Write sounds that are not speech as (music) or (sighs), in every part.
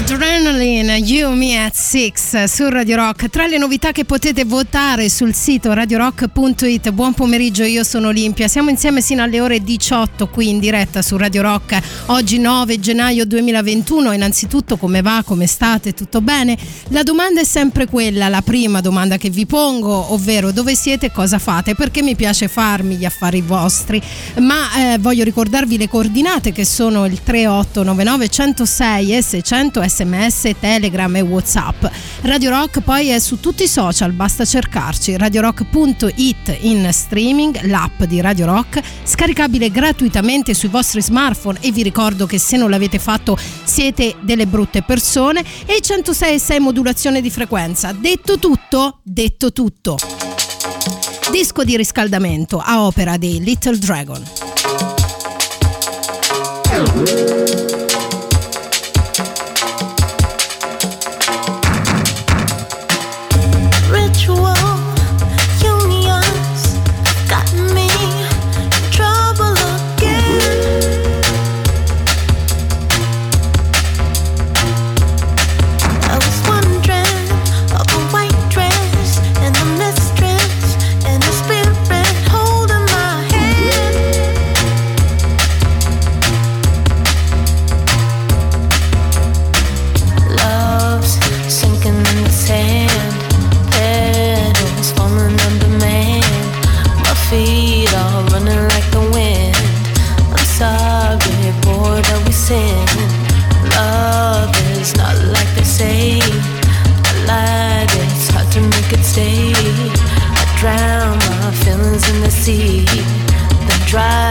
Adrenaline, You Me at Six su Radio Rock. Tra le novità che potete votare sul sito radiorock.it. Buon pomeriggio, io sono Olimpia. Siamo insieme sino alle ore 18 qui in diretta su Radio Rock. Oggi 9 gennaio 2021. Innanzitutto come va, come state, tutto bene? La domanda è sempre quella, la prima domanda che vi pongo, ovvero dove siete cosa fate? Perché mi piace farmi gli affari vostri, ma eh, voglio ricordarvi le coordinate che sono il 3899 106 e 600 sms, telegram e whatsapp. Radio Rock poi è su tutti i social, basta cercarci radiorock.it in streaming, l'app di Radio Rock, scaricabile gratuitamente sui vostri smartphone e vi ricordo che se non l'avete fatto siete delle brutte persone e 106 modulazione di frequenza. Detto tutto, detto tutto. Disco di riscaldamento a opera dei Little Dragon. The drive.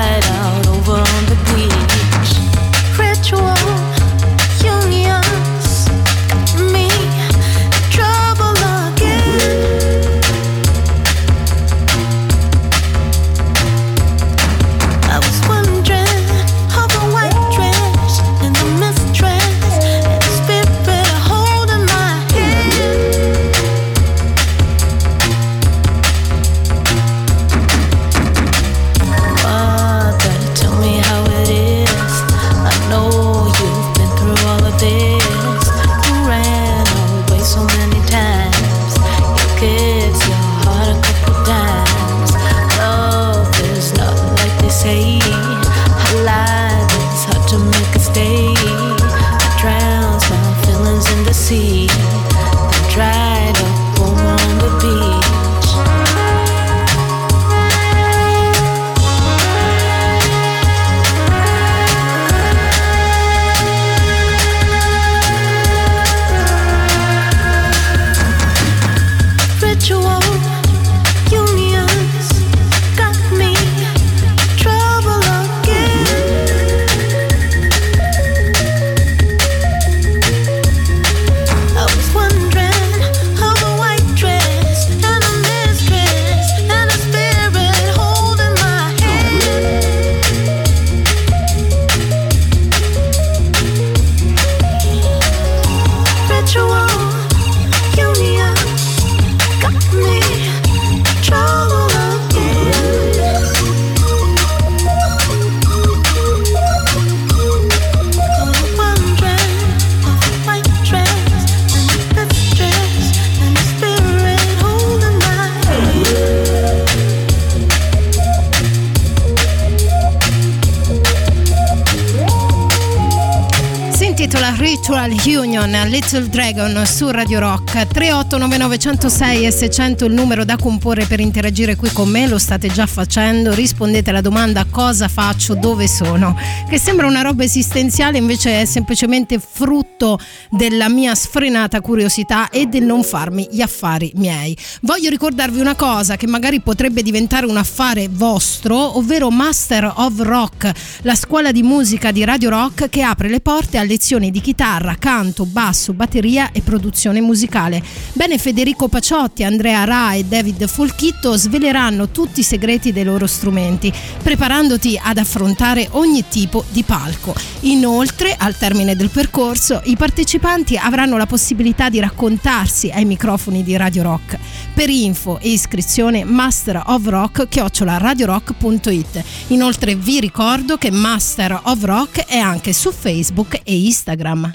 Little Dragon su Radio Rock 3899 106 e 600 il numero da comporre per interagire qui con me lo state già facendo rispondete alla domanda cosa faccio? Dove sono? Che sembra una roba esistenziale invece è semplicemente frutto della mia sfrenata curiosità e del non farmi gli affari miei voglio ricordarvi una cosa che magari potrebbe diventare un affare vostro ovvero Master of Rock la scuola di musica di Radio Rock che apre le porte a lezioni di chitarra canto, basso, batteria e produzione musicale. Bene, Federico Paciotti, Andrea Ra e David Folchitto sveleranno tutti i segreti dei loro strumenti, preparandoti ad affrontare ogni tipo di palco. Inoltre, al termine del percorso, i partecipanti avranno la possibilità di raccontarsi ai microfoni di Radio Rock. Per info e iscrizione Master of Rock chiocciola radiorock.it. Inoltre vi ricordo che Master of Rock è anche su Facebook e Instagram.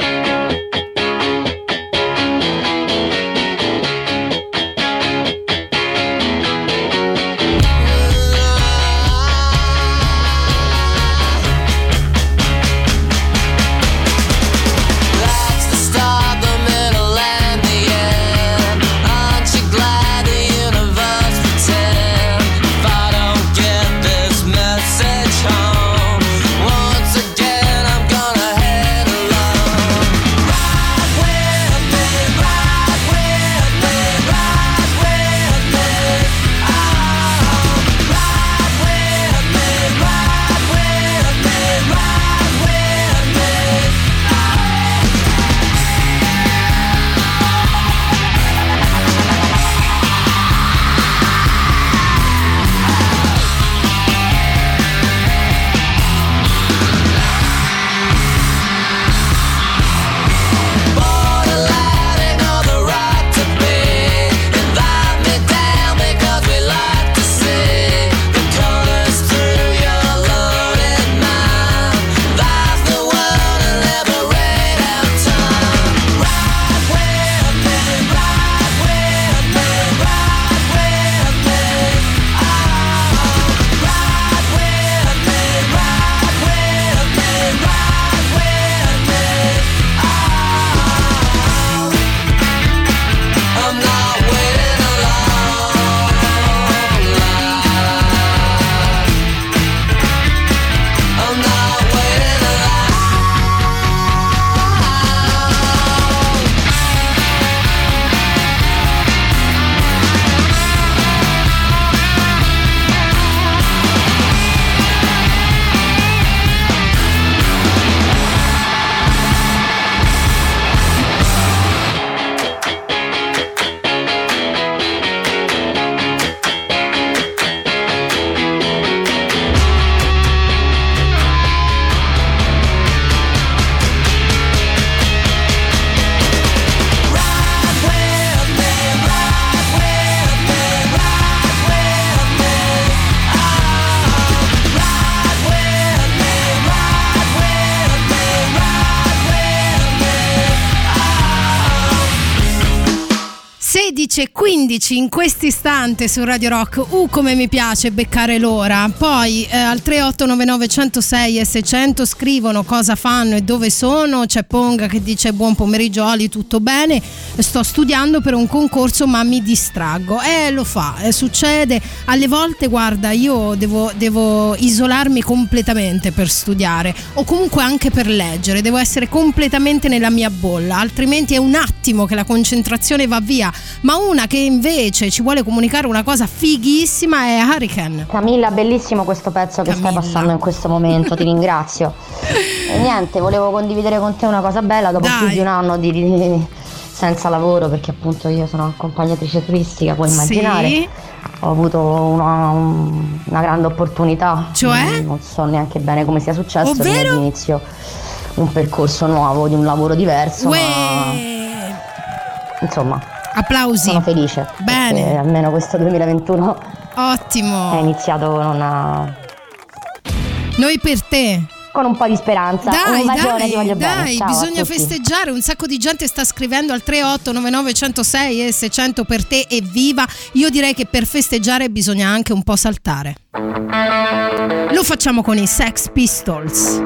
15 in questo istante su Radio Rock. Uh, come mi piace beccare l'ora. Poi eh, al 3899 106 e 600 scrivono cosa fanno e dove sono. C'è Ponga che dice buon pomeriggio Oli, tutto bene. Sto studiando per un concorso ma mi distraggo. Eh, lo fa, eh, succede. Alle volte, guarda, io devo, devo isolarmi completamente per studiare o comunque anche per leggere. Devo essere completamente nella mia bolla, altrimenti è un attimo che la concentrazione va via. Ma una che invece ci vuole comunicare una cosa fighissima è Hurricane. Camilla, bellissimo questo pezzo che Camilla. stai passando in questo momento, ti ringrazio. (laughs) E niente, volevo condividere con te una cosa bella dopo Dai. più di un anno di, di, senza lavoro, perché appunto io sono accompagnatrice turistica, puoi immaginare. Sì. Ho avuto una, una, grande opportunità. Cioè? Non so neanche bene come sia successo, Ovvero? inizio un percorso nuovo, di un lavoro diverso. Uè. Ma insomma Applausi. Sono felice. Bene. Almeno questo 2021 Ottimo. è iniziato con una... Noi per te. Con un po' di speranza. Dai, un dai, voglio dai, Ciao bisogna festeggiare. Un sacco di gente sta scrivendo al 3899 106 e 600 per te evviva. Io direi che per festeggiare bisogna anche un po' saltare. Lo facciamo con i Sex Pistols.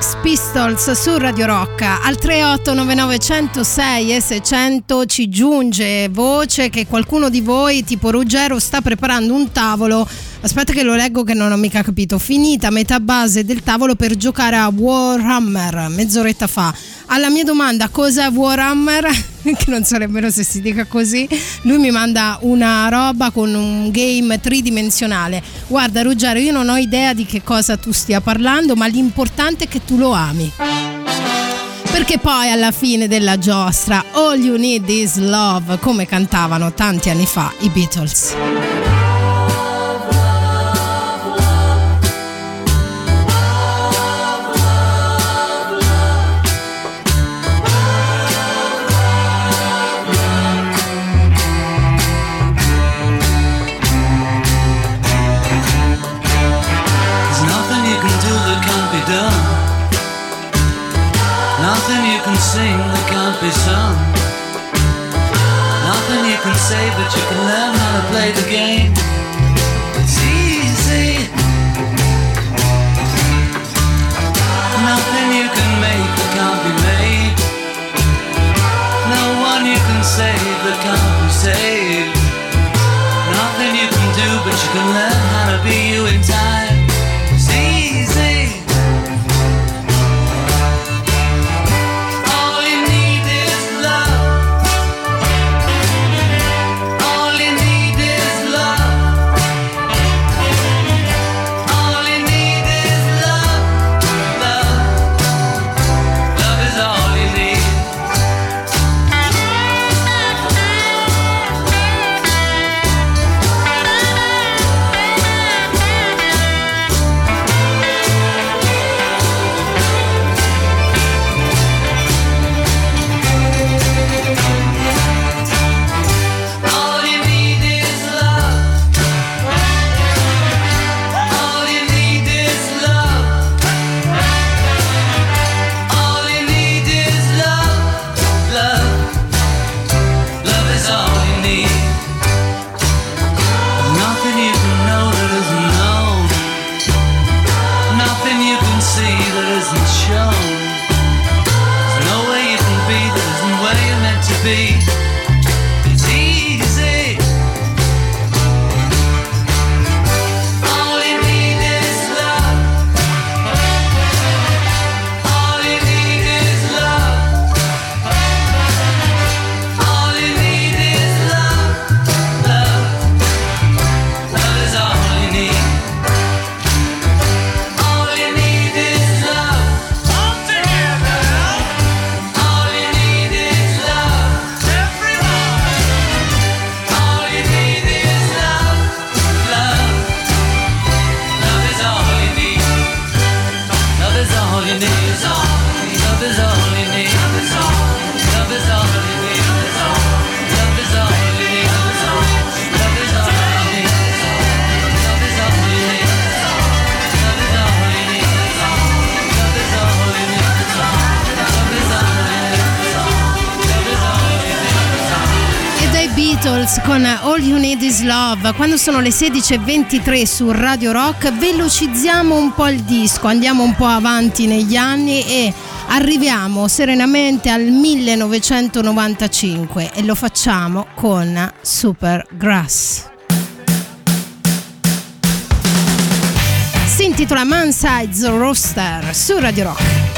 Sex Pistols su Radio Rock. Al 38991006 e 600 ci giunge voce che qualcuno di voi, tipo Ruggero, sta preparando un tavolo. Aspetta che lo leggo che non ho mica capito. Finita metà base del tavolo per giocare a Warhammer mezz'oretta fa. Alla mia domanda cosa è Warhammer, (laughs) che non so nemmeno se si dica così, lui mi manda una roba con un game tridimensionale. Guarda Ruggero, io non ho idea di che cosa tu stia parlando, ma l'importante è che tu lo ami. Perché poi alla fine della giostra All You Need Is Love, come cantavano tanti anni fa i Beatles. Say, but you can learn how to play the game. Sono le 16.23 su Radio Rock, velocizziamo un po' il disco, andiamo un po' avanti negli anni e arriviamo serenamente al 1995 e lo facciamo con Supergrass. Si intitola Man Sides Roster su Radio Rock.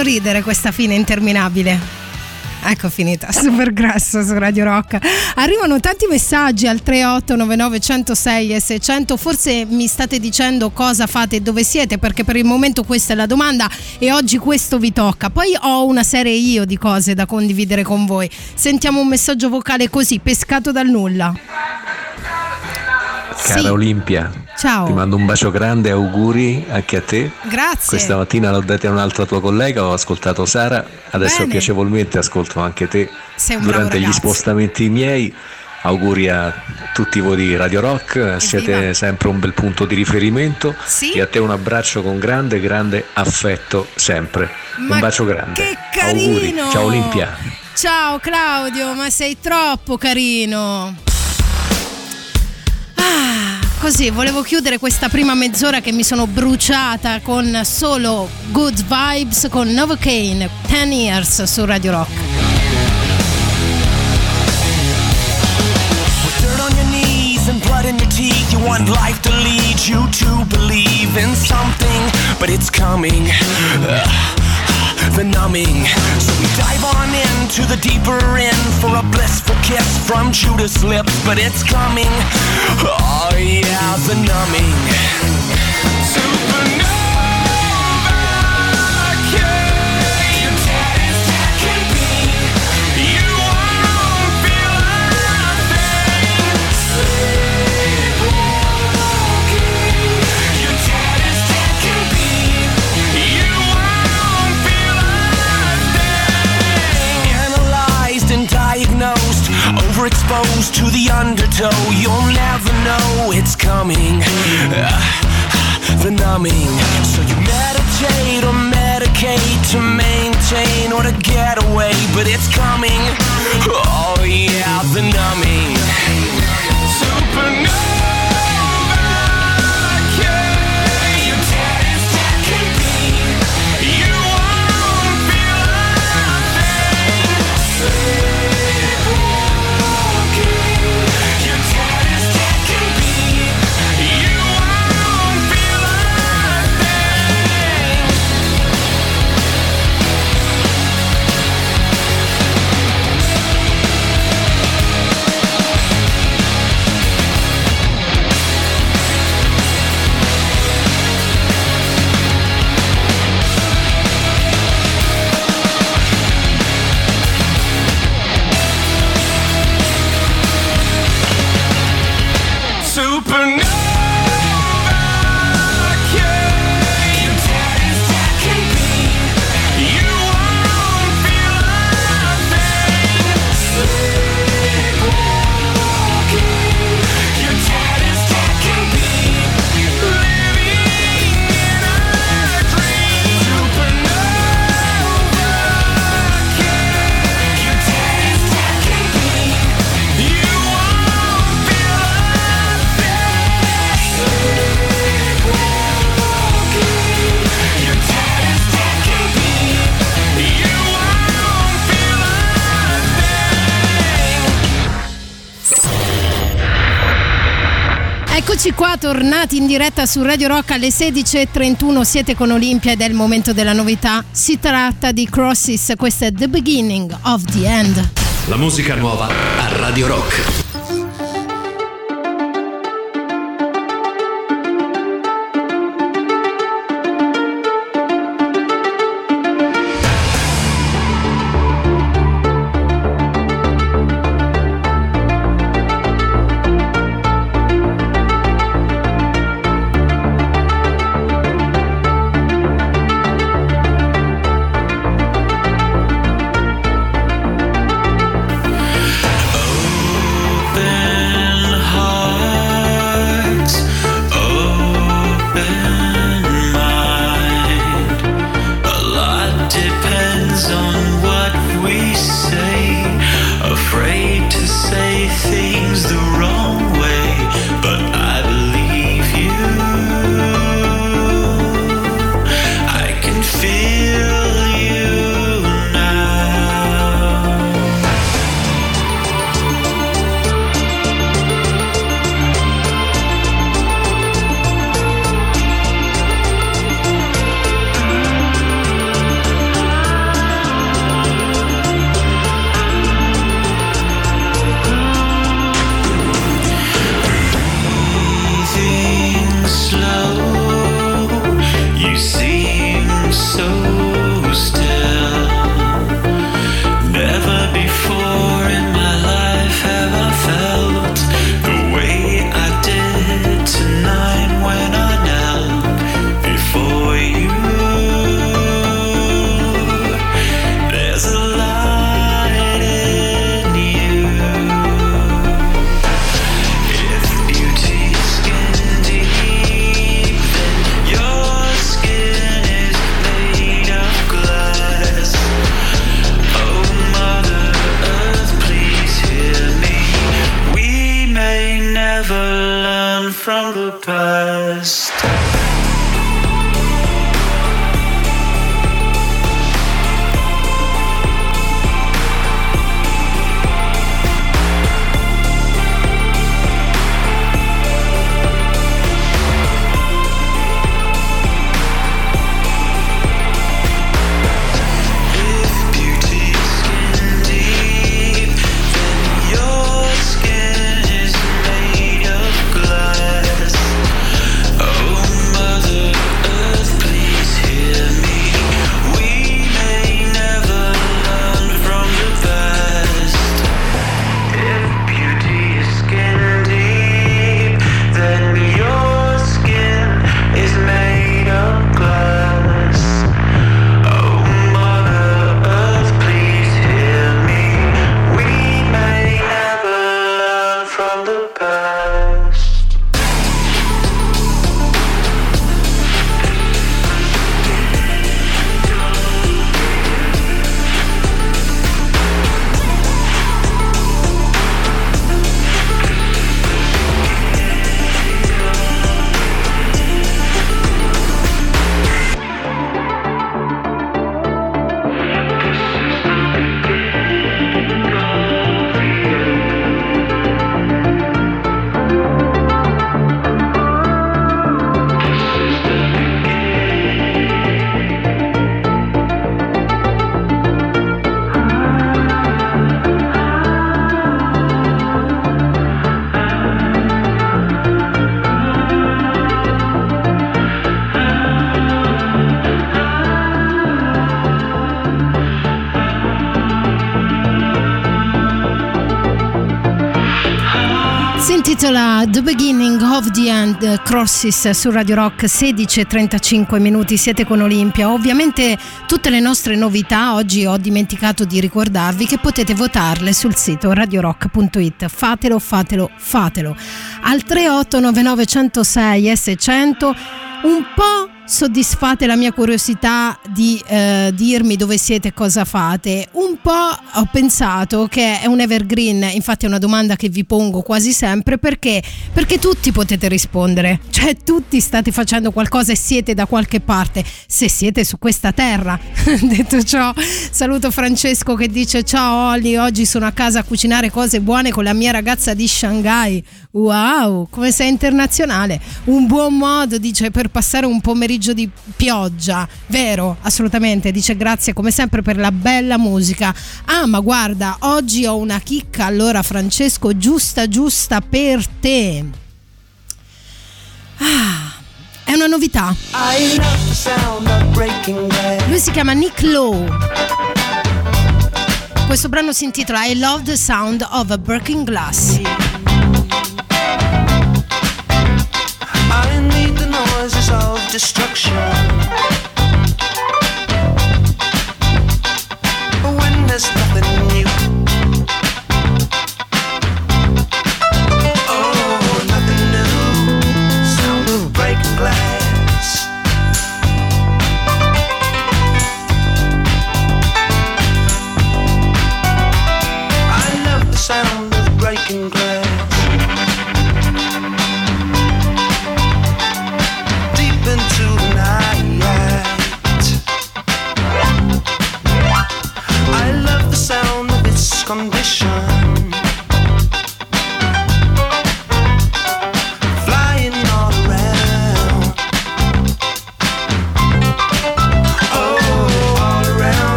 Fa molto ridere questa fine interminabile. Ecco finita, (laughs) super grasso su Radio Rock. Arrivano tanti messaggi al 3899 106 e 600. Forse mi state dicendo cosa fate e dove siete, perché per il momento questa è la domanda e oggi questo vi tocca. Poi ho una serie io di cose da condividere con voi. Sentiamo un messaggio vocale così, pescato dal nulla. Cara Sì. Olimpia, Ciao. ti mando un bacio grande, auguri anche a te. Grazie. Questa mattina l'ho data a un'altra tua collega, ho ascoltato Sara, adesso Bene. piacevolmente ascolto anche te durante gli spostamenti miei. Auguri a tutti voi di Radio Rock, siete Evviva. sempre un bel punto di riferimento Sì. e a te un abbraccio con grande, grande affetto sempre. Ma un bacio grande. Che carino! Auguri. Ciao Olimpia. Ciao Claudio, ma sei troppo carino. Così volevo chiudere questa prima mezz'ora che mi sono bruciata con solo good vibes con Novocaine 10 Years su Radio Rock. In your teeth, you want life to lead you to believe in something, but it's coming. Ugh. the numbing. So we dive on into the deeper end for a blissful kiss from Judas' lips, but it's coming. Oh yeah, tornati in diretta su Radio Rock alle 16.31. Siete con Olimpia ed è il momento della novità. Si tratta di Crosses, questo è The Beginning of the End. La musica nuova a Radio Rock. Crosses su Radio Rock 16 e 35 minuti siete con Olimpia. Ovviamente tutte le nostre novità oggi ho dimenticato di ricordarvi che potete votarle sul sito radiorock.it fatelo fatelo fatelo. Al 3899 106 S100 un po' soddisfate la mia curiosità di eh, dirmi dove siete e cosa fate. Un po' ho pensato che è un evergreen, infatti è una domanda che vi pongo quasi sempre perché perché tutti potete rispondere, (laughs) cioè tutti state facendo qualcosa e siete da qualche parte, se siete su questa terra. (laughs) Detto ciò, saluto Francesco che dice "Ciao Olli, oggi sono a casa a cucinare cose buone con la mia ragazza di Shanghai". Wow, come sei internazionale. Un buon modo, dice, per passare un pomeriggio di pioggia. Vero, assolutamente. Dice grazie come sempre per la bella musica. Ah, ma guarda, oggi ho una chicca, allora Francesco, giusta giusta per te. Ah, è una novità. Lui si chiama Nick Lowe. Questo brano si intitola I Love the Sound of a Breaking Glass. Of destruction.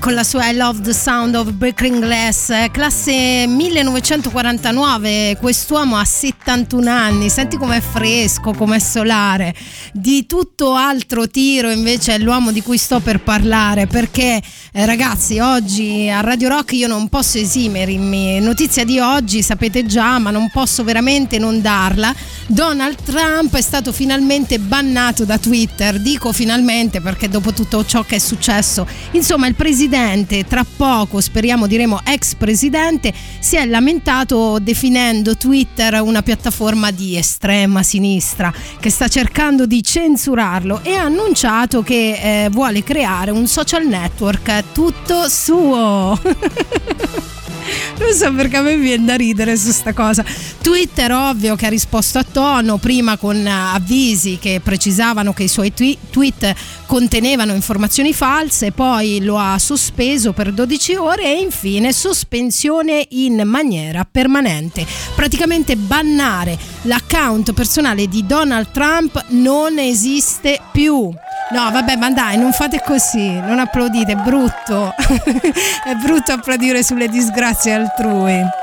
Con la sua I Love the Sound of Breaking Glass, classe 1949. Quest'uomo ha 71 anni, senti com'è fresco, com'è solare. Di tutto altro tiro invece è l'uomo di cui sto per parlare perché eh, ragazzi, oggi a Radio Rock io non posso esimermi. Notizia di oggi, sapete già, ma non posso veramente non darla. Donald Trump è stato finalmente bannato da Twitter. Dico finalmente perché dopo tutto ciò che è successo, insomma, il presidente, tra poco, speriamo diremo ex presidente, si è lamentato definendo Twitter una piattaforma di estrema sinistra che sta cercando di censurarlo e ha annunciato che eh, vuole creare un social network tutto suo. (laughs) Non so perché a me viene da ridere su sta cosa. Twitter, ovvio, che ha risposto a tono, prima con avvisi che precisavano che i suoi tweet contenevano informazioni false, poi lo ha sospeso per 12 ore e infine sospensione in maniera permanente. Praticamente bannare l'account personale di Donald Trump non esiste più. No, vabbè, ma dai, non fate così, non applaudite, è brutto. (laughs) è brutto applaudire sulle disgrazie altrui.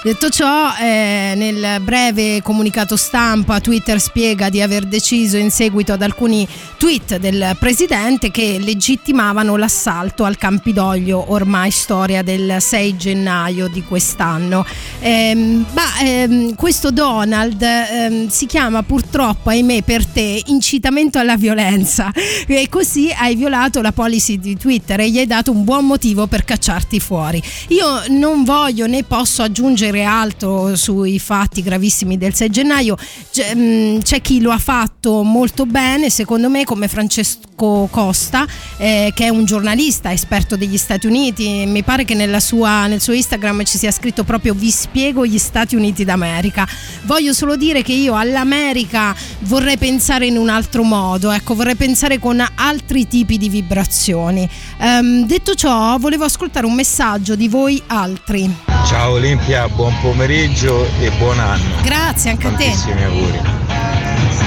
Detto ciò, eh, nel breve comunicato stampa Twitter spiega di aver deciso in seguito ad alcuni tweet del presidente che legittimavano l'assalto al Campidoglio, ormai storia del 6 gennaio di quest'anno. Eh, ma ehm, questo Donald ehm, si chiama purtroppo, ahimè per te, incitamento alla violenza e così hai violato la policy di Twitter e gli hai dato un buon motivo per cacciarti fuori. Io non voglio né posso aggiungere altro sui fatti gravissimi del 6 gennaio. C'è, mh, c'è chi lo ha fatto molto bene, secondo me, come Francesco Costa, eh, che è un giornalista esperto degli Stati Uniti. Mi pare che sua, nel suo Instagram ci sia scritto proprio vi spiego gli Stati Uniti d'America. Voglio solo dire che io all'America vorrei pensare in un altro modo, ecco, vorrei pensare con altri tipi di vibrazioni. Um, detto ciò, volevo ascoltare un messaggio di voi altri. Ciao Olimpia, buon pomeriggio e buon anno. Grazie anche Tantissimi a te. auguri.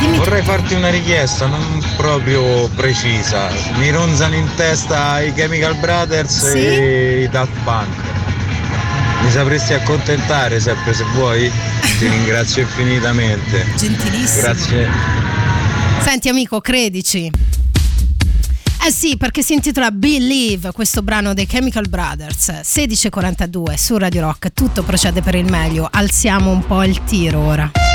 Dimmi Vorrei farti una richiesta, non proprio precisa. Mi ronzano in testa i Chemical Brothers Sì? e i Daft Punk. Mi sapresti accontentare sempre se vuoi? Ti (laughs) ringrazio infinitamente. Gentilissimo. Grazie. Senti amico, credici. Eh sì, perché si intitola Believe, questo brano dei Chemical Brothers, 16.42 su Radio Rock, tutto procede per il meglio, alziamo un po' il tiro ora.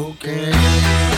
Lie. Cocaine.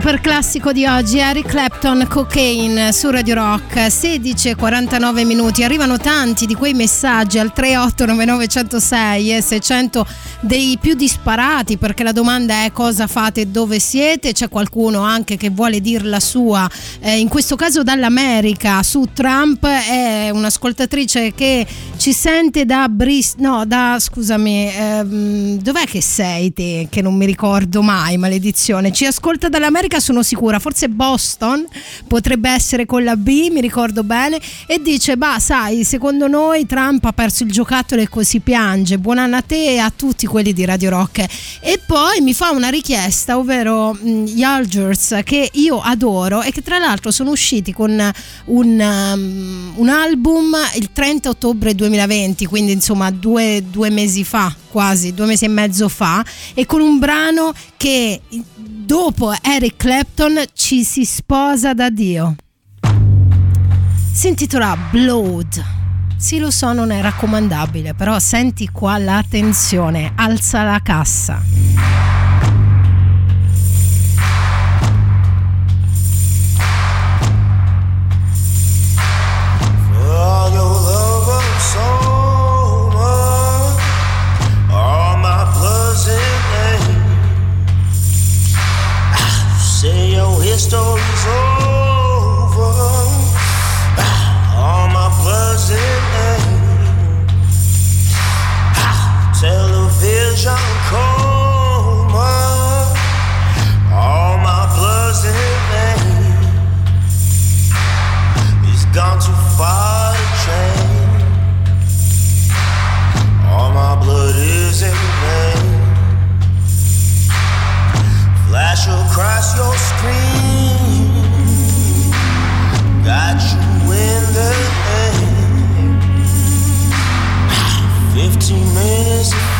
Super classico di oggi, Eric Clapton, Cocaine su Radio Rock, 16.49 minuti. Arrivano tanti di quei messaggi al 38991006 e 600 dei più disparati perché la domanda è cosa fate e dove siete. C'è qualcuno anche che vuole dir la sua, eh, in questo caso dall'America, su Trump. È un'ascoltatrice che ci sente da Bristol, no, da scusami, ehm, dov'è che sei te? Che non mi ricordo mai, maledizione. Ci ascolta dall'America, sono sicura, forse Boston, potrebbe essere con la B, mi ricordo bene, e dice, bah, sai, secondo noi Trump ha perso il giocattolo e così piange. Buon anno a te e a tutti quelli di Radio Rock. E poi mi fa una richiesta, ovvero mh, gli Algers, che io adoro e che tra l'altro sono usciti con un, um, un album il 30 ottobre 2020, quindi insomma due, due mesi fa, quasi due mesi e mezzo fa, e con un brano che dopo Eric Clapton ci si sposa da Dio. Si intitola Blood. Sì, lo so, non è raccomandabile, però senti qua la tensione, alza la cassa. story's over. All my buzzing ends. Television coma. All my buzzing ends. It's gone too far to change. All my blood is in vain flash across your screen. Got you in the air. 15 minutes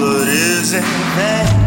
isn't there.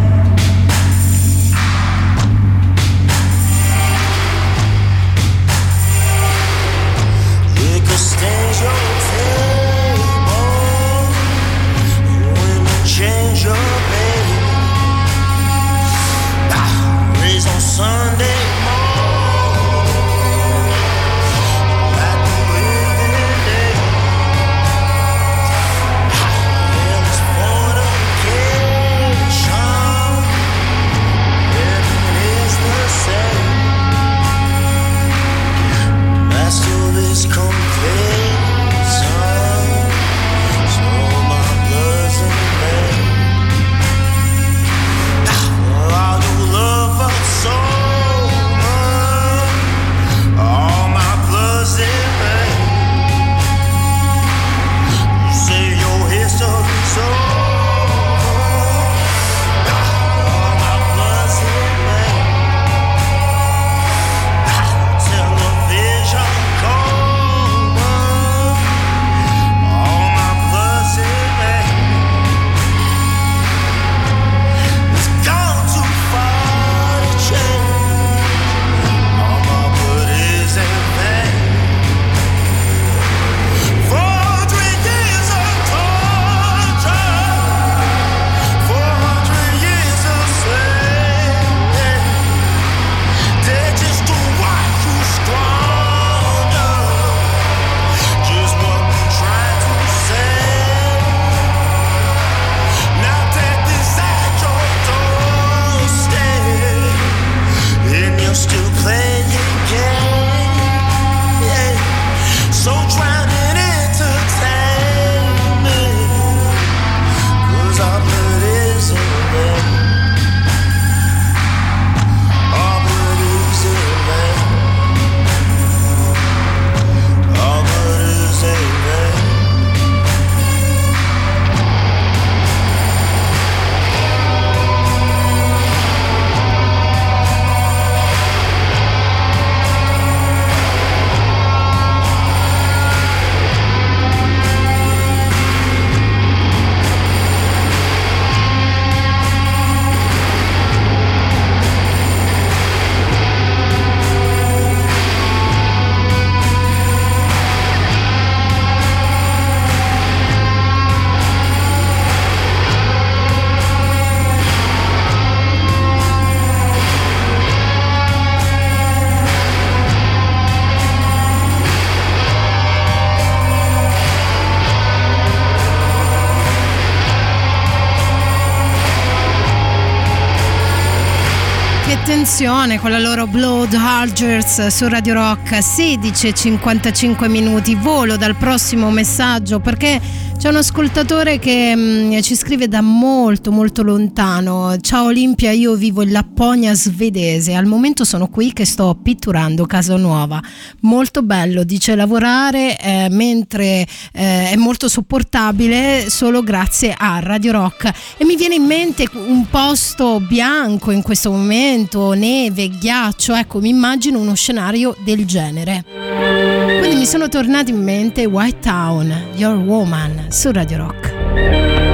Attenzione con la loro Blood Hargers su Radio Rock 16 e 55 minuti. Volo dal prossimo messaggio perché c'è un ascoltatore che mm, ci scrive da molto molto lontano. Ciao Olimpia io vivo in Lapponia svedese. Al momento sono qui che sto pitturando casa nuova. Molto bello dice lavorare eh, mentre eh, è molto sopportabile solo grazie a Radio Rock. E mi viene in mente un posto bianco in questo momento, neve, ghiaccio, ecco mi immagino uno scenario del genere. Quindi mi sono tornati in mente White Town, Your Woman su Radio Rock.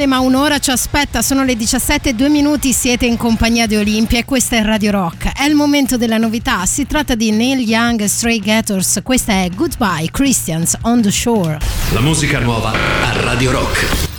Spalle, ma un'ora ci aspetta. Sono le 17 e 2 minuti. Siete in compagnia di Olimpia e questa è Radio Rock. È il momento della novità. Si tratta di Neil Young Stray Gators. Questa è Goodbye Christians on the Shore. La musica nuova a Radio Rock.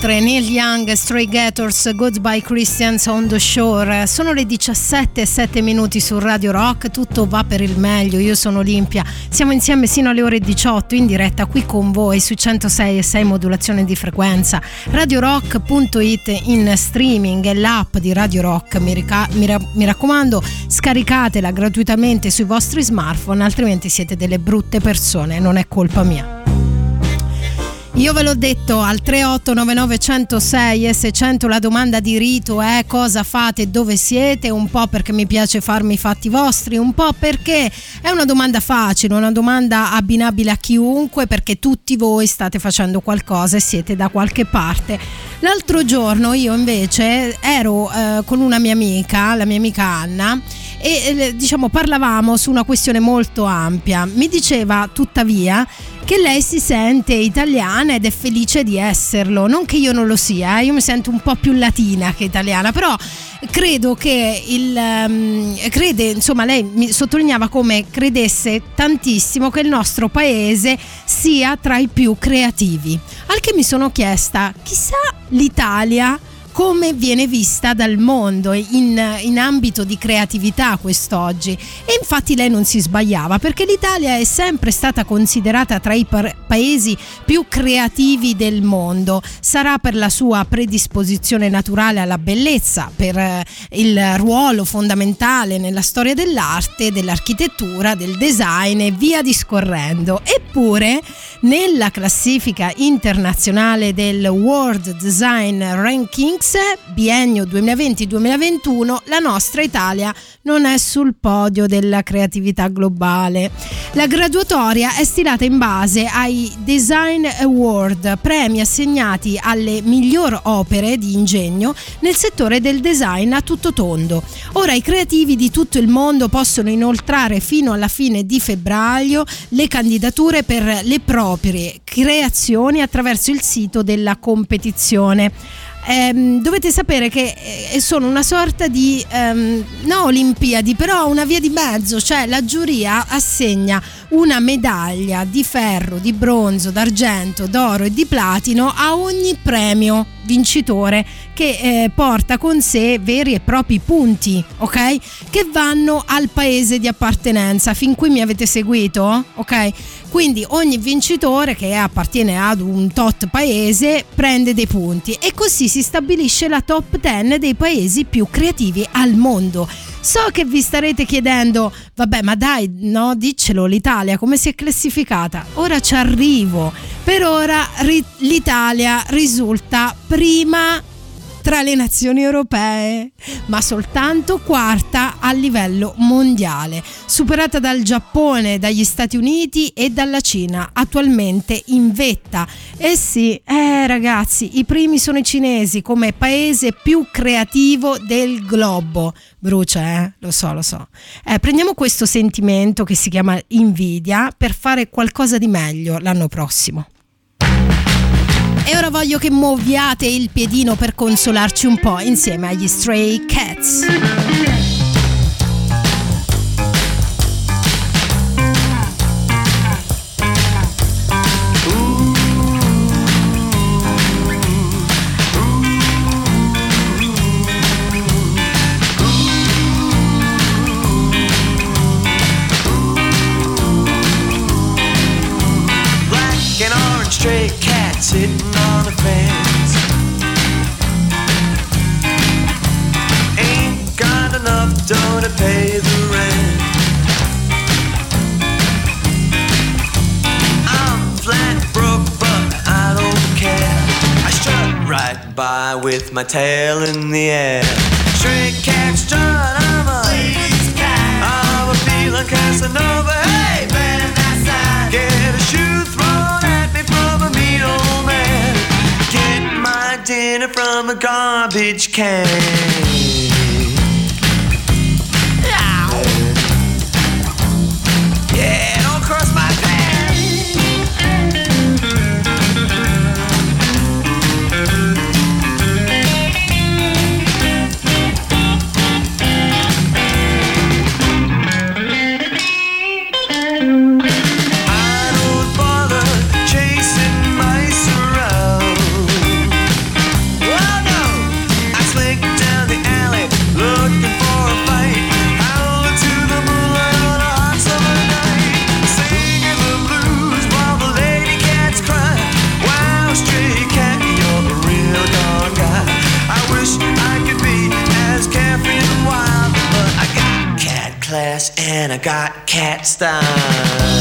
E oltre, Neil Young, Stray Gators, Goodbye Christians on the Shore. Sono le 17 e 7 minuti su Radio Rock, tutto va per il meglio, io sono Olimpia. Siamo insieme sino alle ore 18 in diretta qui con voi su 106 e 6 modulazione di frequenza. RadioRock.it in streaming e l'app di Radio Rock, mi, rica- mi ra- mi raccomando, scaricatela gratuitamente sui vostri smartphone, altrimenti siete delle brutte persone, non è colpa mia. Io ve l'ho detto al 3899 106 e 600 la domanda di rito è cosa fate dove siete, un po' perché mi piace farmi i fatti vostri, un po' perché è una domanda facile, una domanda abbinabile a chiunque perché tutti voi state facendo qualcosa e siete da qualche parte. L'altro giorno io invece ero eh, con una mia amica, la mia amica Anna, e eh, diciamo parlavamo su una questione molto ampia. Mi diceva tuttavia che lei si sente italiana ed è felice di esserlo. Non che io non lo sia, eh, io mi sento un po' più latina che italiana, però credo che il um, crede, insomma, lei mi sottolineava come credesse tantissimo che il nostro paese sia tra i più creativi. Al che mi sono chiesta, chissà l'Italia come viene vista dal mondo in, in, ambito di creatività quest'oggi. E infatti lei non si sbagliava perché l'Italia è sempre stata considerata tra i paesi più creativi del mondo. Sarà per la sua predisposizione naturale alla bellezza per eh, il ruolo fondamentale nella storia dell'arte dell'architettura del design e via discorrendo. Eppure nella classifica internazionale del World Design Ranking biennio 2020-2021 la nostra Italia non è sul podio della creatività globale. La graduatoria è stilata in base ai Design Award, premi assegnati alle miglior opere di ingegno nel settore del design a tutto tondo. Ora i creativi di tutto il mondo possono inoltrare fino alla fine di febbraio le candidature per le proprie creazioni attraverso il sito della competizione ehm, dovete sapere che eh, sono una sorta di ehm, no Olimpiadi, però una via di mezzo, cioè la giuria assegna una medaglia di ferro, di bronzo, d'argento, d'oro e di platino a ogni premio vincitore che eh, porta con sé veri e propri punti, ok? Che vanno al paese di appartenenza. Fin qui mi avete seguito? Ok? Quindi ogni vincitore che appartiene ad un tot paese prende dei punti e così si stabilisce la top 10 dei paesi più creativi al mondo. So che vi starete chiedendo, vabbè, ma dai, no, diccelo, l'Italia come si è classificata? Ora ci arrivo. Per ora ri- l'Italia risulta prima tra le nazioni europee, ma soltanto quarta a livello mondiale, superata dal Giappone, dagli Stati Uniti e dalla Cina, attualmente in vetta. Eh sì, eh ragazzi, i primi sono i cinesi come paese più creativo del globo. Brucia, eh? Lo so, lo so. Eh, prendiamo questo sentimento che si chiama invidia per fare qualcosa di meglio l'anno prossimo. E ora voglio che muoviate il piedino per consolarci un po' insieme agli Stray Cats. My tail in the air. Stray cat strut, I'm a ladies cat. I'm a feeling Casanova. Hey, man, outside. Get a shoe thrown at me from a mean old man. Get my dinner from a garbage can. Cat style.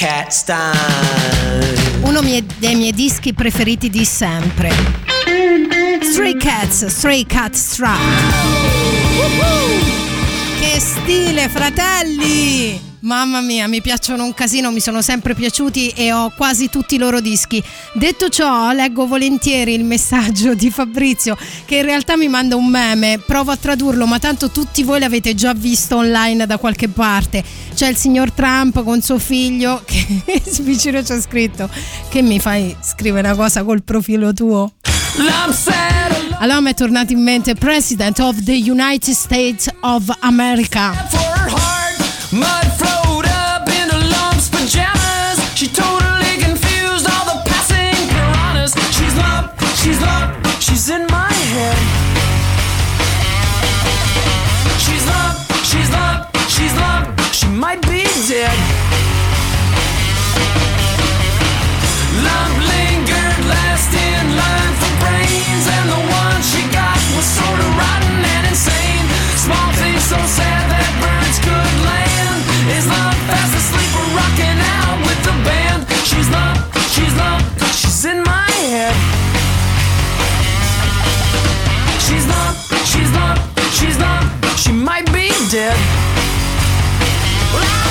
Cat style. Uno mie- dei miei dischi preferiti di sempre. Stray Cats, Stray Cat Strap. Che stile, fratelli! Mamma mia, mi piacciono un casino, mi sono sempre piaciuti e ho quasi tutti i loro dischi. Detto ciò, leggo volentieri il messaggio di Fabrizio che in realtà mi manda un meme, provo a tradurlo, ma tanto tutti voi l'avete già visto online da qualche parte. C'è il signor Trump con suo figlio che (laughs) vicino c'è scritto che mi fai scrivere una cosa col profilo tuo? Allora mi è tornato in mente President of the United States of America. She might be dead. And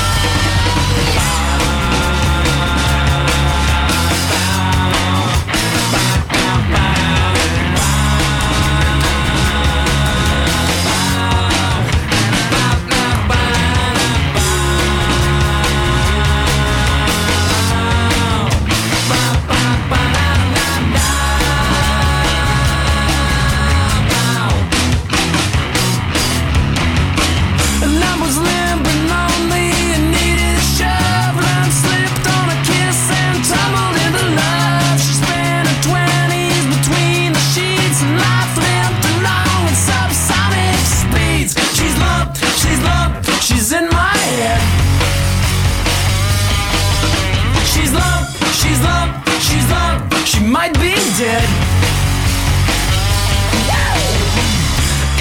she might be dead.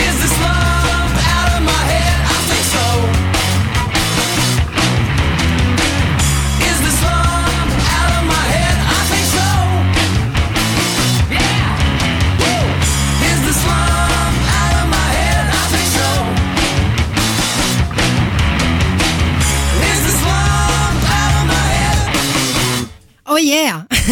Is this lump out of my head? I think so. Is this lump out of my head? I think so. Yeah. Woo. Is this lump out of my head? I think so. Is this lump out of my head? Oh yeah!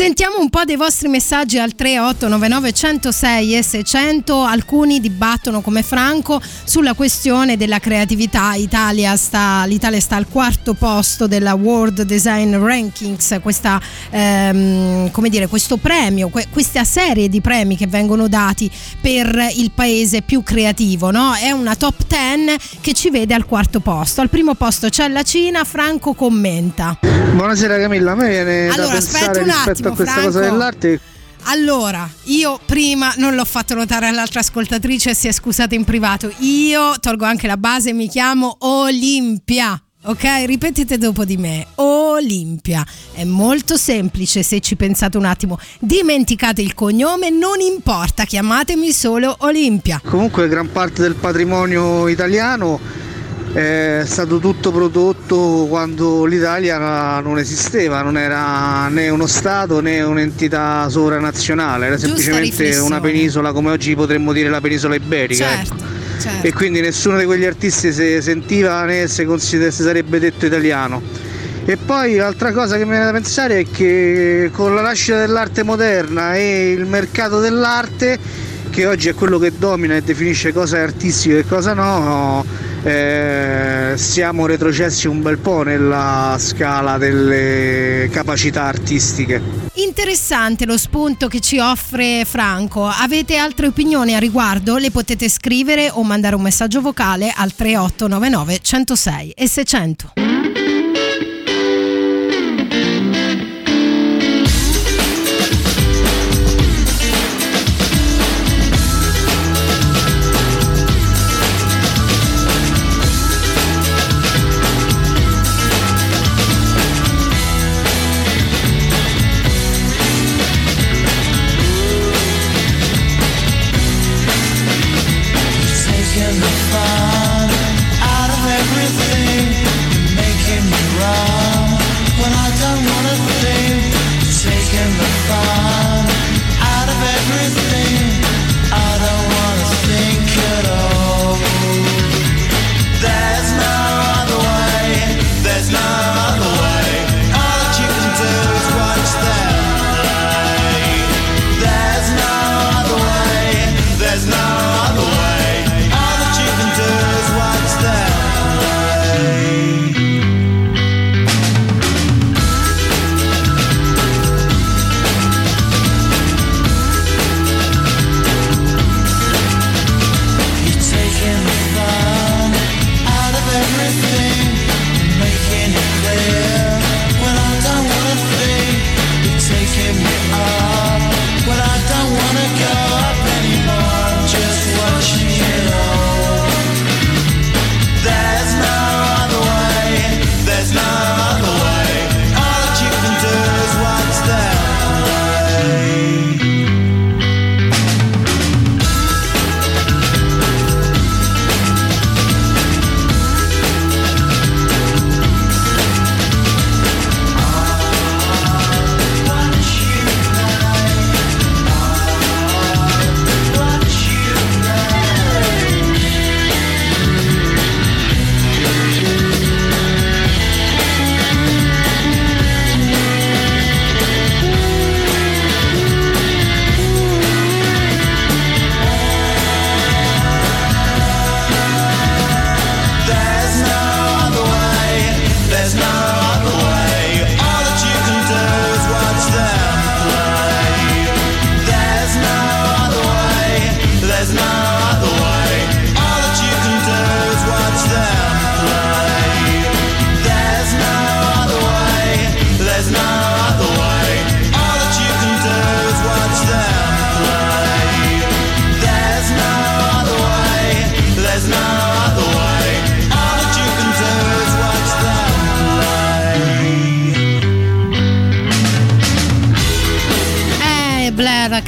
Sentiamo un po' dei vostri messaggi al 3899 106 e 600. Alcuni dibattono come Franco sulla questione della creatività. Italia sta, L'Italia sta al quarto posto della World Design Rankings, questa, ehm, come dire, questo premio, que- questa serie di premi che vengono dati per il paese più creativo. No? È una top 10 che ci vede al quarto posto. Al primo posto c'è la Cina, Franco commenta. Buonasera Camilla, a me viene Allora, da aspetta pensare un attimo, a questa Franco. cosa dell'arte Allora, io prima non l'ho fatto notare all'altra ascoltatrice, si è scusata in privato. Io tolgo anche la base, mi chiamo Olimpia. Ok, ripetete dopo di me. Olimpia. È molto semplice se ci pensate un attimo. Dimenticate il cognome, non importa, chiamatemi solo Olimpia. Comunque gran parte del patrimonio italiano è stato tutto prodotto quando l'Italia non esisteva, non era né uno Stato né un'entità sovranazionale, era Giusta semplicemente riflessione. una penisola come oggi potremmo dire la penisola iberica. Certo. ecco. Certo. e quindi nessuno di quegli artisti si sentiva né si, si sarebbe detto italiano. E poi l'altra cosa che mi viene da pensare è che con la nascita dell'arte moderna e il mercato dell'arte, che oggi è quello che domina e definisce cosa è artistico e cosa no, eh, siamo retrocessi un bel po' nella scala delle capacità artistiche. Interessante lo spunto che ci offre Franco. Avete altre opinioni a riguardo? Le potete scrivere o mandare un messaggio vocale al 3899 106 e 600.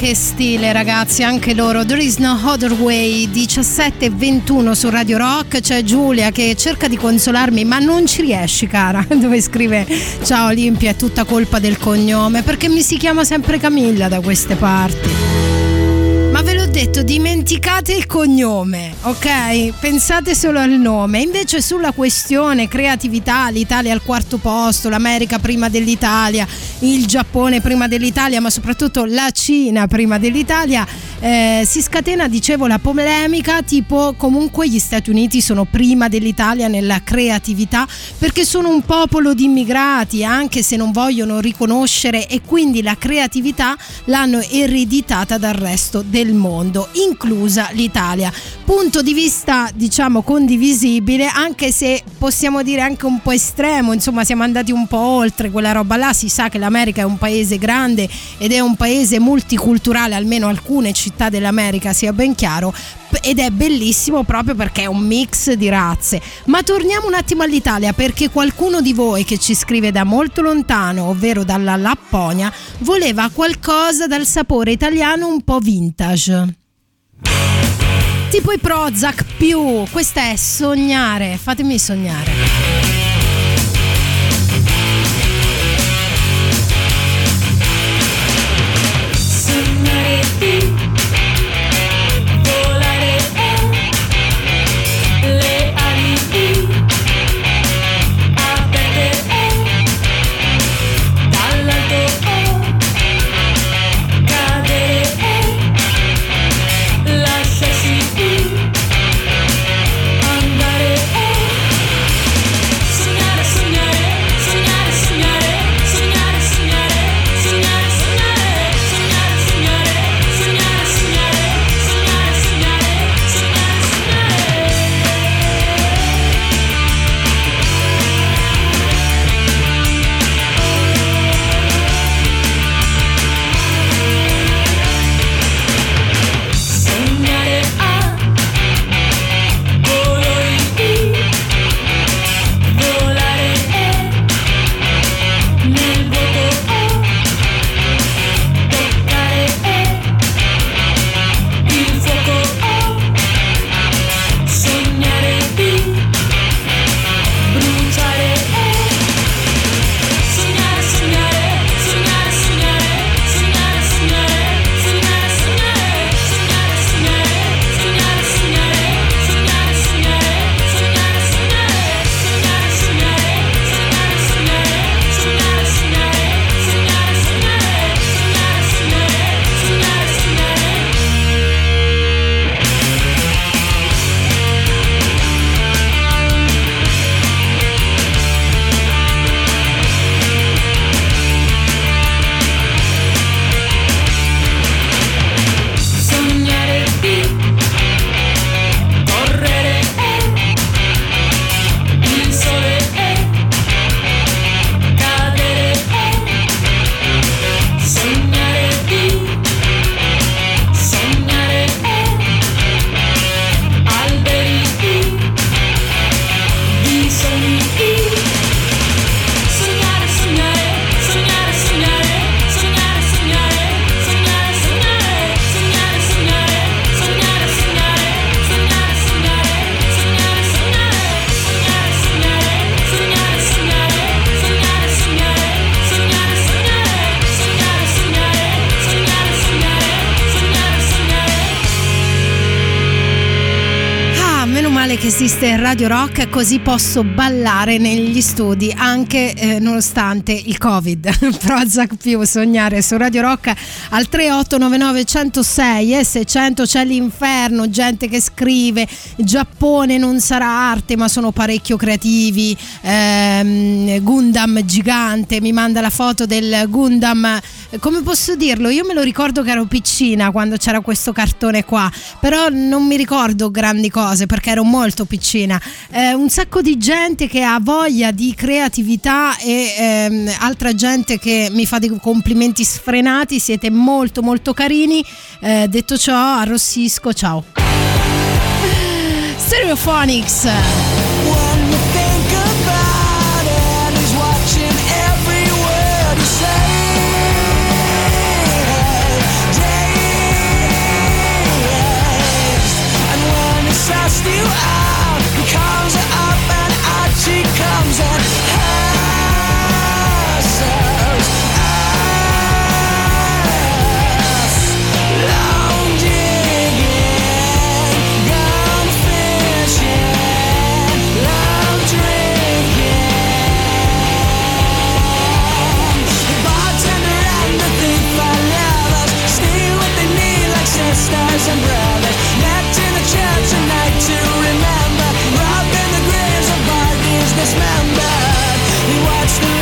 Che stile ragazzi, anche loro. There is no other way, 17 e 21 su Radio Rock. C'è Giulia che cerca di consolarmi, ma non ci riesci, cara. (laughs) Dove scrive: Ciao Olimpia, è tutta colpa del cognome, perché mi si chiama sempre Camilla da queste parti. Detto, dimenticate il cognome, ok? Pensate solo al nome. Invece sulla questione creatività, l'Italia al quarto posto, l'America prima dell'Italia, il Giappone prima dell'Italia, ma soprattutto la Cina prima dell'Italia, eh, si scatena, dicevo, la polemica tipo comunque gli Stati Uniti sono prima dell'Italia nella creatività perché sono un popolo di immigrati, anche se non vogliono riconoscere e quindi la creatività l'hanno ereditata dal resto del mondo, inclusa l'Italia. Punto di vista, diciamo, condivisibile, anche se possiamo dire anche un po' estremo, insomma, siamo andati un po' oltre quella roba là, si sa che l'America è un paese grande ed è un paese multiculturale, almeno alcune città dell'America, sia ben chiaro, ed è bellissimo proprio perché è un mix di razze. Ma torniamo un attimo all'Italia perché qualcuno di voi che ci scrive da molto lontano, ovvero dalla Lapponia, voleva qualcosa dal sapore italiano un po' vintage. Tipo i Prozac più, questa è sognare, fatemi sognare. Radio Rock così posso ballare negli studi anche eh, nonostante il Covid. (laughs) Prozac più sognare su Radio Rock al 3899 106 e 600 c'è l'inferno, gente che scrive Giappone non sarà arte ma sono parecchio creativi. Ehm, Gundam gigante mi manda la foto del Gundam come posso dirlo? Io me lo ricordo che ero piccina quando c'era questo cartone qua, però non mi ricordo grandi cose perché ero molto piccina. Eh, un sacco di gente che ha voglia di creatività e ehm, altra gente che mi fa dei complimenti sfrenati, siete molto molto carini. Eh, detto ciò, arrossisco, ciao. (sighs) Stereophonics. Sisters and brothers. Met in the church at to remember, robbing the graves of bodies dismembered. He watched the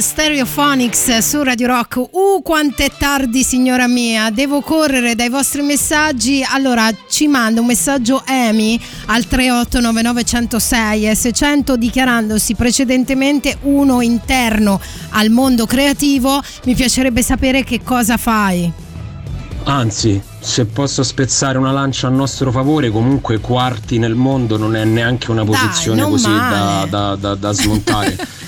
Stereophonics su Radio Rock. Uh, quanto è tardi, signora mia. Devo correre dai vostri messaggi. Allora, ci manda un messaggio Amy al 3899106 e 600 dichiarandosi precedentemente uno interno al mondo creativo. Mi piacerebbe sapere che cosa fai. Anzi, se posso spezzare una lancia a nostro favore, comunque quarti nel mondo non è neanche una posizione non così da, da- da- da smontare. (laughs)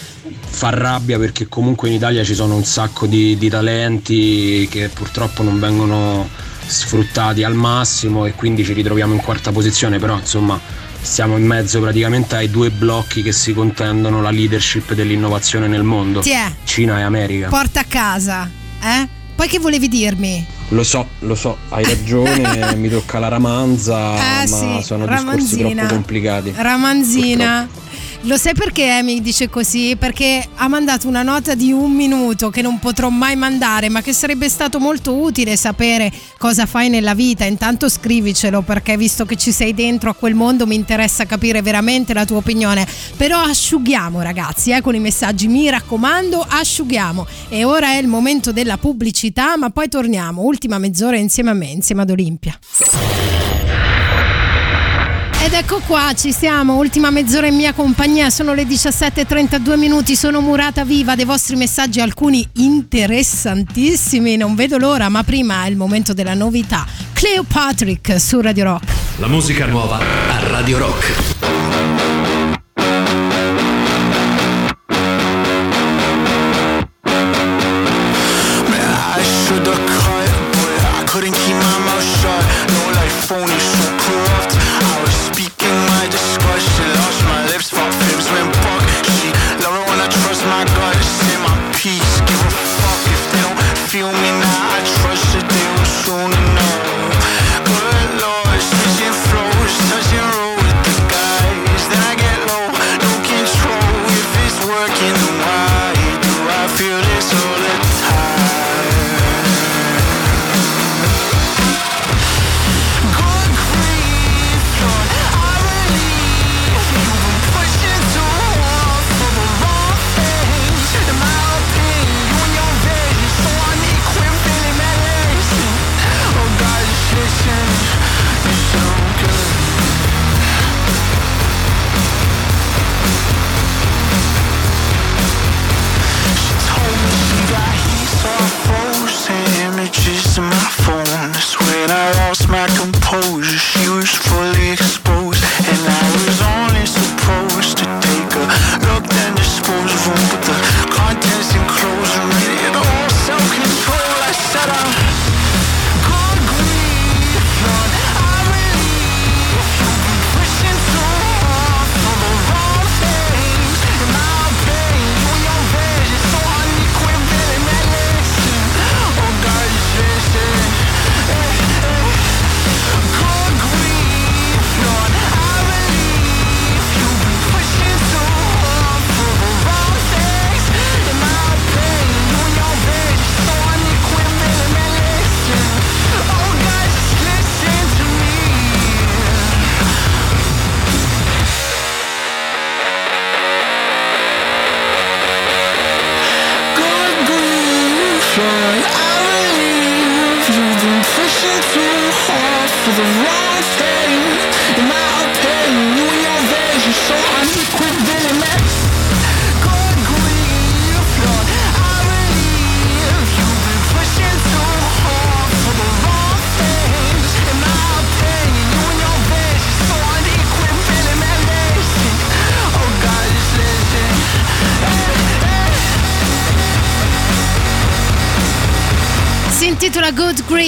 Fa rabbia perché comunque in Italia ci sono un sacco di, di talenti che purtroppo non vengono sfruttati al massimo e quindi ci ritroviamo in quarta posizione, però insomma stiamo in mezzo praticamente ai due blocchi che si contendono la leadership dell'innovazione nel mondo, Tiè. Cina e America. Porta a casa, eh? Poi che volevi dirmi? Lo so, lo so, hai ragione, (laughs) mi tocca la ramanza, Eh, ma sì, sono ramanzina. discorsi troppo complicati. Ramanzina. Lo sai perché Amy dice così? Perché ha mandato una nota di un minuto che non potrò mai mandare, ma che sarebbe stato molto utile sapere cosa fai nella vita. Intanto scrivicelo perché visto che ci sei dentro a quel mondo mi interessa capire veramente la tua opinione. Però asciughiamo ragazzi, eh, con i messaggi, mi raccomando, asciughiamo. E ora è il momento della pubblicità, ma poi torniamo. Ultima mezz'ora insieme a me, insieme ad Olimpia. Ecco qua, ci siamo, ultima mezz'ora in mia compagnia, sono le 17.32 minuti, sono murata viva dei vostri messaggi, alcuni interessantissimi, non vedo l'ora, ma prima è il momento della novità. Cleopatrick su Radio Rock. La musica nuova a Radio Rock.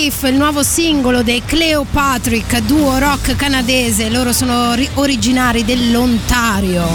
Grief, il nuovo singolo dei Cleopatrick, duo rock canadese. Loro sono ri- originari dell'Ontario.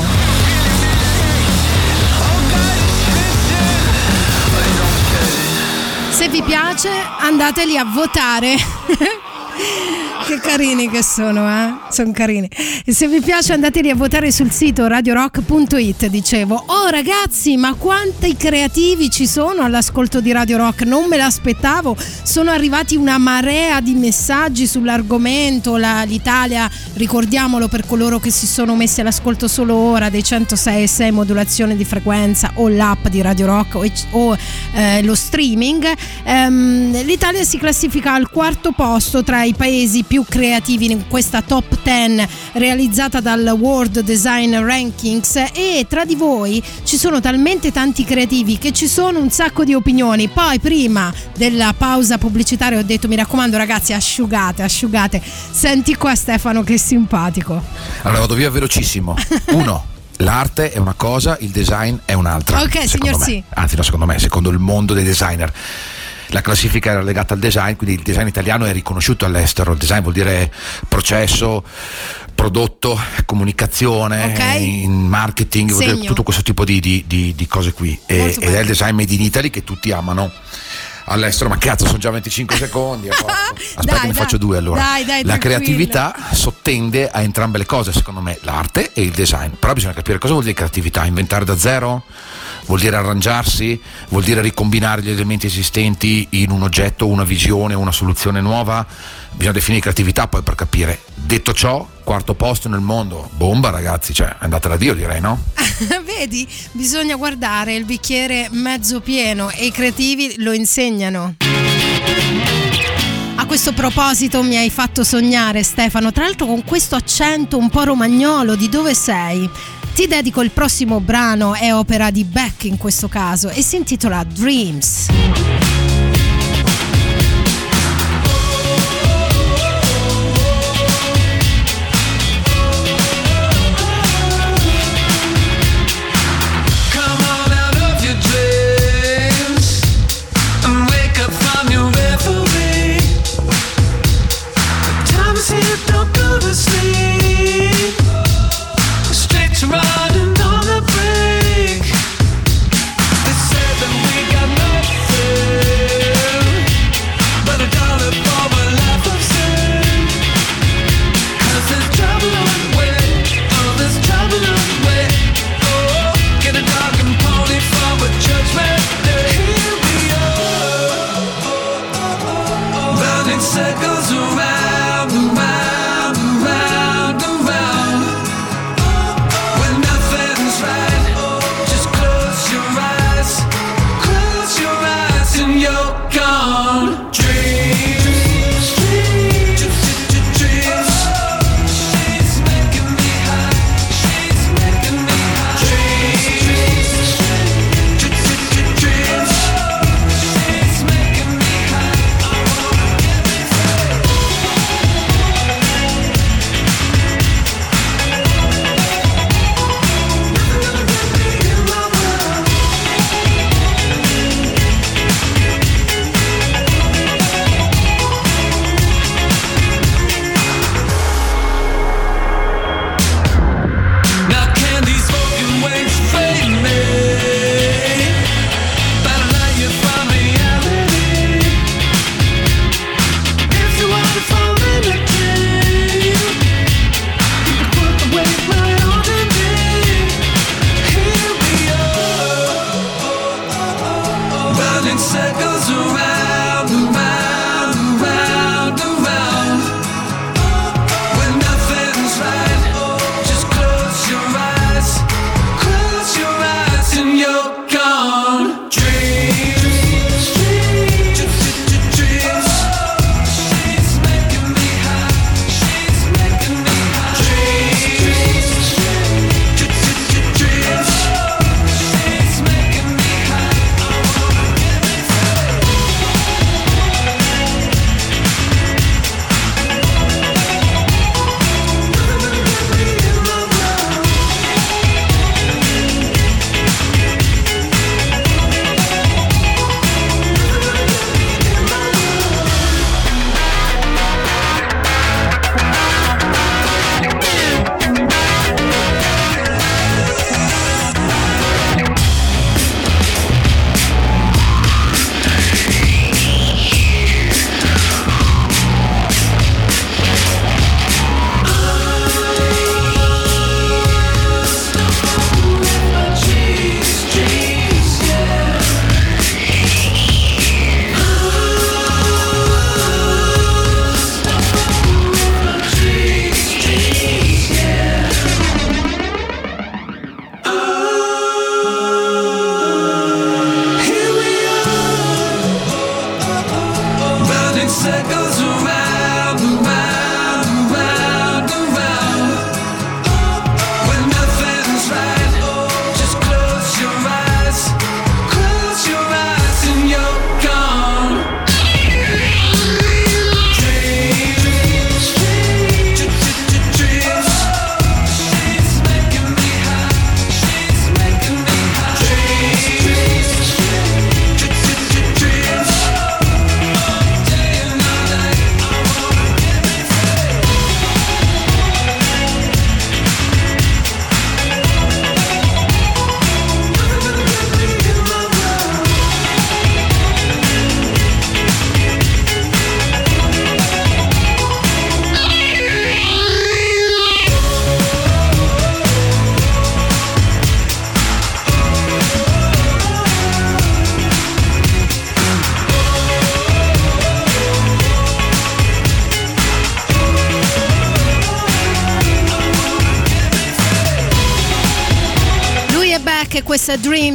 Se vi piace, andateli a votare. (laughs) che carini che sono, eh? Sono carini. E se vi piace andateli a votare sul sito radiorock.it, dicevo. Oh ragazzi, ma quanti creativi ci sono all'ascolto di Radio Rock? Non me l'aspettavo. Sono arrivati una marea di messaggi sull'argomento. La- l'Italia, ricordiamolo per coloro che si sono messi all'ascolto solo ora dei 106.6 modulazione di frequenza o l'app di Radio Rock o, o, eh, lo streaming. Ehm, L'Italia si classifica al quarto posto tra i paesi più creativi in questa top 10 realizzata dal World Design Rankings e tra di voi ci sono talmente tanti creativi che ci sono un sacco di opinioni. Poi prima della pausa pubblicitaria ho detto mi raccomando ragazzi asciugate, asciugate. Senti qua Stefano che simpatico. Allora vado via velocissimo. (laughs) Uno. L'arte è una cosa, il design è un'altra. Ok, signor me. sì. Anzi, no, secondo me, secondo il mondo dei designer. La classifica era legata al design, quindi il design italiano è riconosciuto all'estero. Il design vuol dire processo, prodotto, comunicazione, Ok. in marketing, vuol dire Segno. tutto questo tipo di, di- di- di cose qui. E- ed è il design made in Italy che tutti amano. All'estero, ma cazzo, sono già 25 secondi. posto. (laughs) Aspetta, Dai, ne dai. faccio due allora. Dai, La creatività sottende a entrambe le cose, secondo me, l'arte e il design. Però bisogna capire cosa vuol dire creatività, inventare da zero? vuol dire arrangiarsi, vuol dire ricombinare gli elementi esistenti in un oggetto, una visione, una soluzione nuova, bisogna definire creatività poi per capire. Detto ciò, quarto posto nel mondo, bomba ragazzi, cioè andatela a Dio direi no? (laughs) Vedi, bisogna guardare il bicchiere mezzo pieno e i creativi lo insegnano. A questo proposito mi hai fatto sognare Stefano, tra l'altro con questo accento un po' romagnolo, di dove sei? Ti dedico il prossimo brano, è opera di Beck in questo caso, e si intitola Dreams.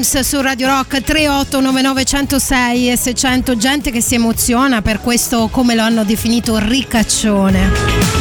Dreams su Radio Rock 3899 106 e 600 gente che si emoziona per questo come lo hanno definito ricaccione.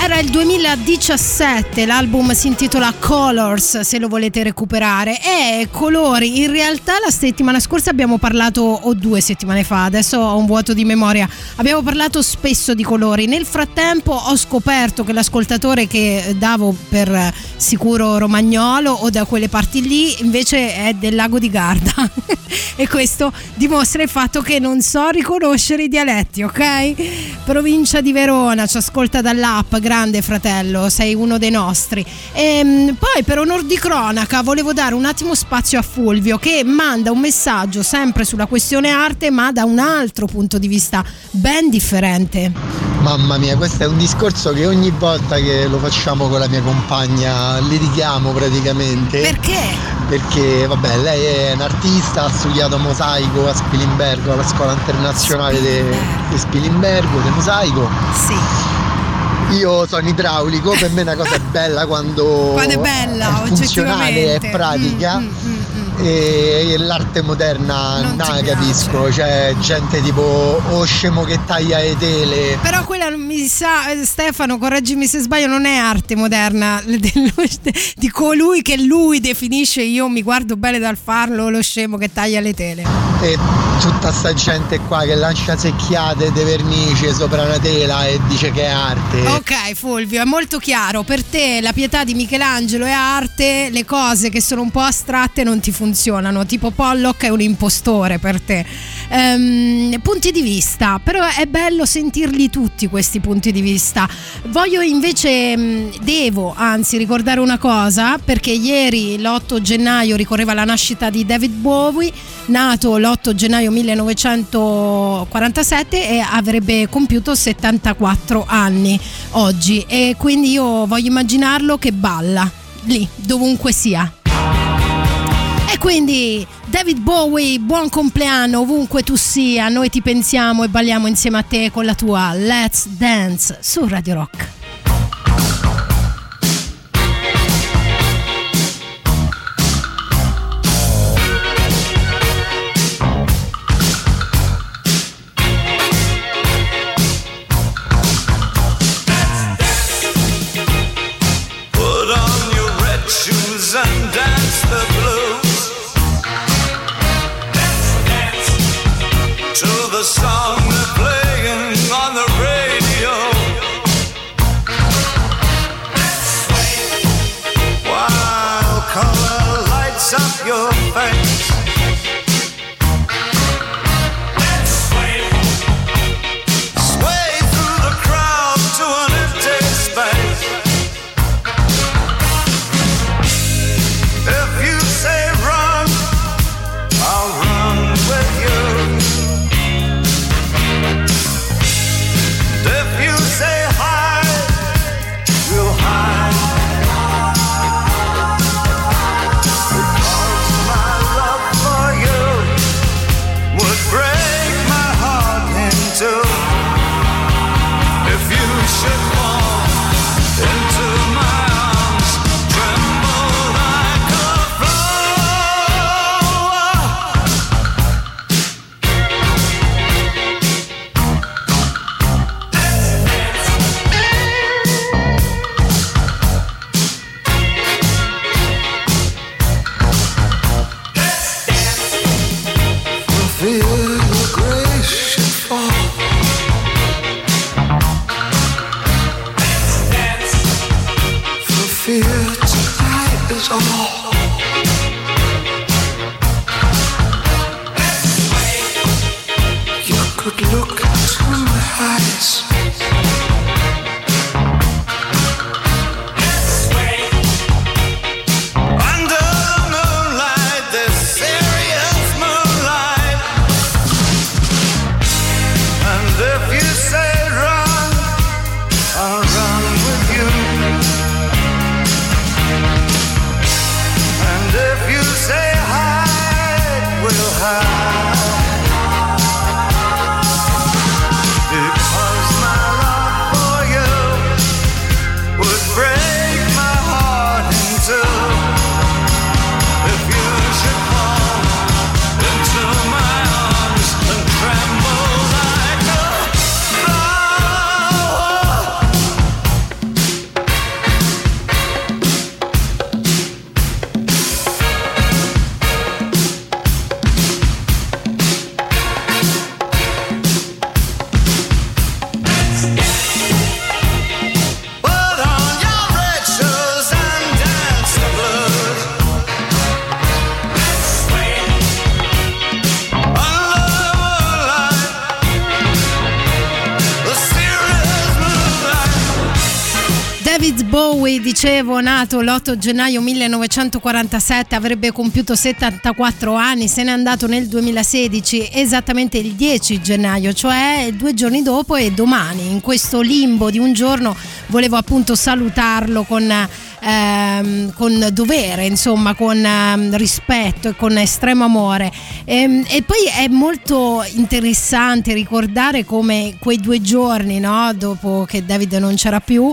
Era il 2017, l'album si intitola Colors se lo volete recuperare. E colori, in realtà la settimana scorsa abbiamo parlato, o due settimane fa, adesso ho un vuoto di memoria, abbiamo parlato spesso di colori, nel frattempo ho scoperto che l'ascoltatore che davo per sicuro romagnolo o da quelle parti lì invece è del lago di Garda (laughs) e questo dimostra il fatto che non so riconoscere i dialetti, ok? Provincia di Verona, ci ascolta dall'app, grande fratello, sei uno dei nostri. E, poi per onor di cronaca volevo dare un attimo spazio a Fulvio che manda un messaggio sempre sulla questione arte ma da un altro punto di vista ben differente. Mamma mia, questo è un discorso che ogni volta che lo facciamo con la mia compagna litighiamo praticamente. Perché? Perché, vabbè, lei è un artista, ha studiato mosaico a Spilimbergo, alla scuola internazionale di Spilimbergo, di mosaico. Sì. Io sono idraulico, per me è una cosa bella quando, (laughs) Quando è bella, è funzionale, è pratica. Mm, E l'arte moderna non, la capisco, cioè gente tipo o scemo che taglia le tele. Però quella mi sa, eh, Stefano, correggimi se sbaglio, non è arte moderna (laughs) di colui che lui definisce io mi guardo bene dal farlo, lo scemo che taglia le tele. E tutta sta gente qua che lancia secchiate di vernice sopra una tela e dice che è arte. Ok Fulvio, è molto chiaro, per te la pietà di Michelangelo è arte, le cose che sono un po' astratte non ti funzionano, tipo Pollock è un impostore per te. Ehm, punti di vista, però è bello sentirli tutti questi punti di vista. Voglio invece, mh, devo anzi ricordare una cosa, perché ieri l'8 gennaio ricorreva la nascita di David Bowie, nato l'8 gennaio 1947 e avrebbe compiuto 74 anni oggi e quindi io voglio immaginarlo che balla lì, dovunque sia. Quindi David Bowie, buon compleanno ovunque tu sia, noi ti pensiamo e balliamo insieme a te con la tua Let's Dance su Radio Rock. You could look into my eyes. Dicevo, nato l'8 gennaio 1947, avrebbe compiuto 74 anni, se n'è andato nel 2016, esattamente il 10 gennaio, cioè due giorni dopo e domani. In questo limbo di un giorno volevo appunto salutarlo con ehm, con dovere, insomma, con ehm, rispetto e con estremo amore. Ehm, e poi è molto interessante ricordare come quei due giorni, no, dopo che David non c'era più,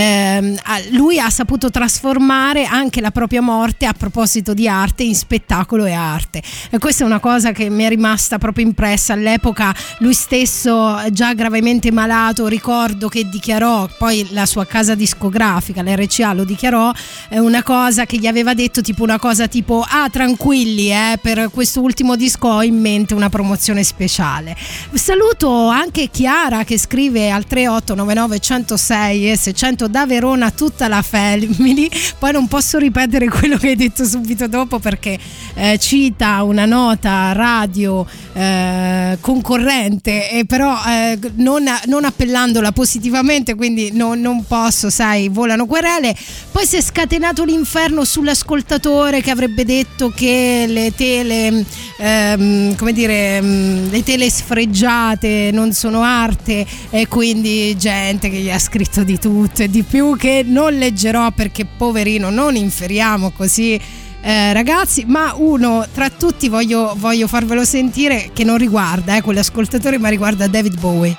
a- lui ha saputo trasformare anche la propria morte a proposito di arte in spettacolo e arte. E questa è una cosa che mi è rimasta proprio impressa all'epoca. Lui stesso, già gravemente malato, ricordo che dichiarò, poi la sua casa discografica, l'RCA, lo dichiarò, è una cosa che gli aveva detto, tipo una cosa tipo, ah tranquilli, eh, per questo ultimo disco ho in mente una promozione speciale. Saluto anche Chiara che scrive al 3899 106 e 600 da Verona tutta la family. Poi non posso ripetere quello che hai detto subito dopo perché eh, cita una nota radio eh, concorrente, e però eh, non, non appellandola positivamente, quindi no- non posso, sai, volano querele. Poi si è scatenato l'inferno sull'ascoltatore che avrebbe detto che le tele, ehm, come dire, mm, le tele sfregiate non sono arte e quindi gente che gli ha scritto di tutto e di più che non leggerò perché poverino non inferiamo così eh, ragazzi, ma uno tra tutti voglio, voglio farvelo sentire che non riguarda eh, quell'ascoltatore, ma riguarda David Bowie.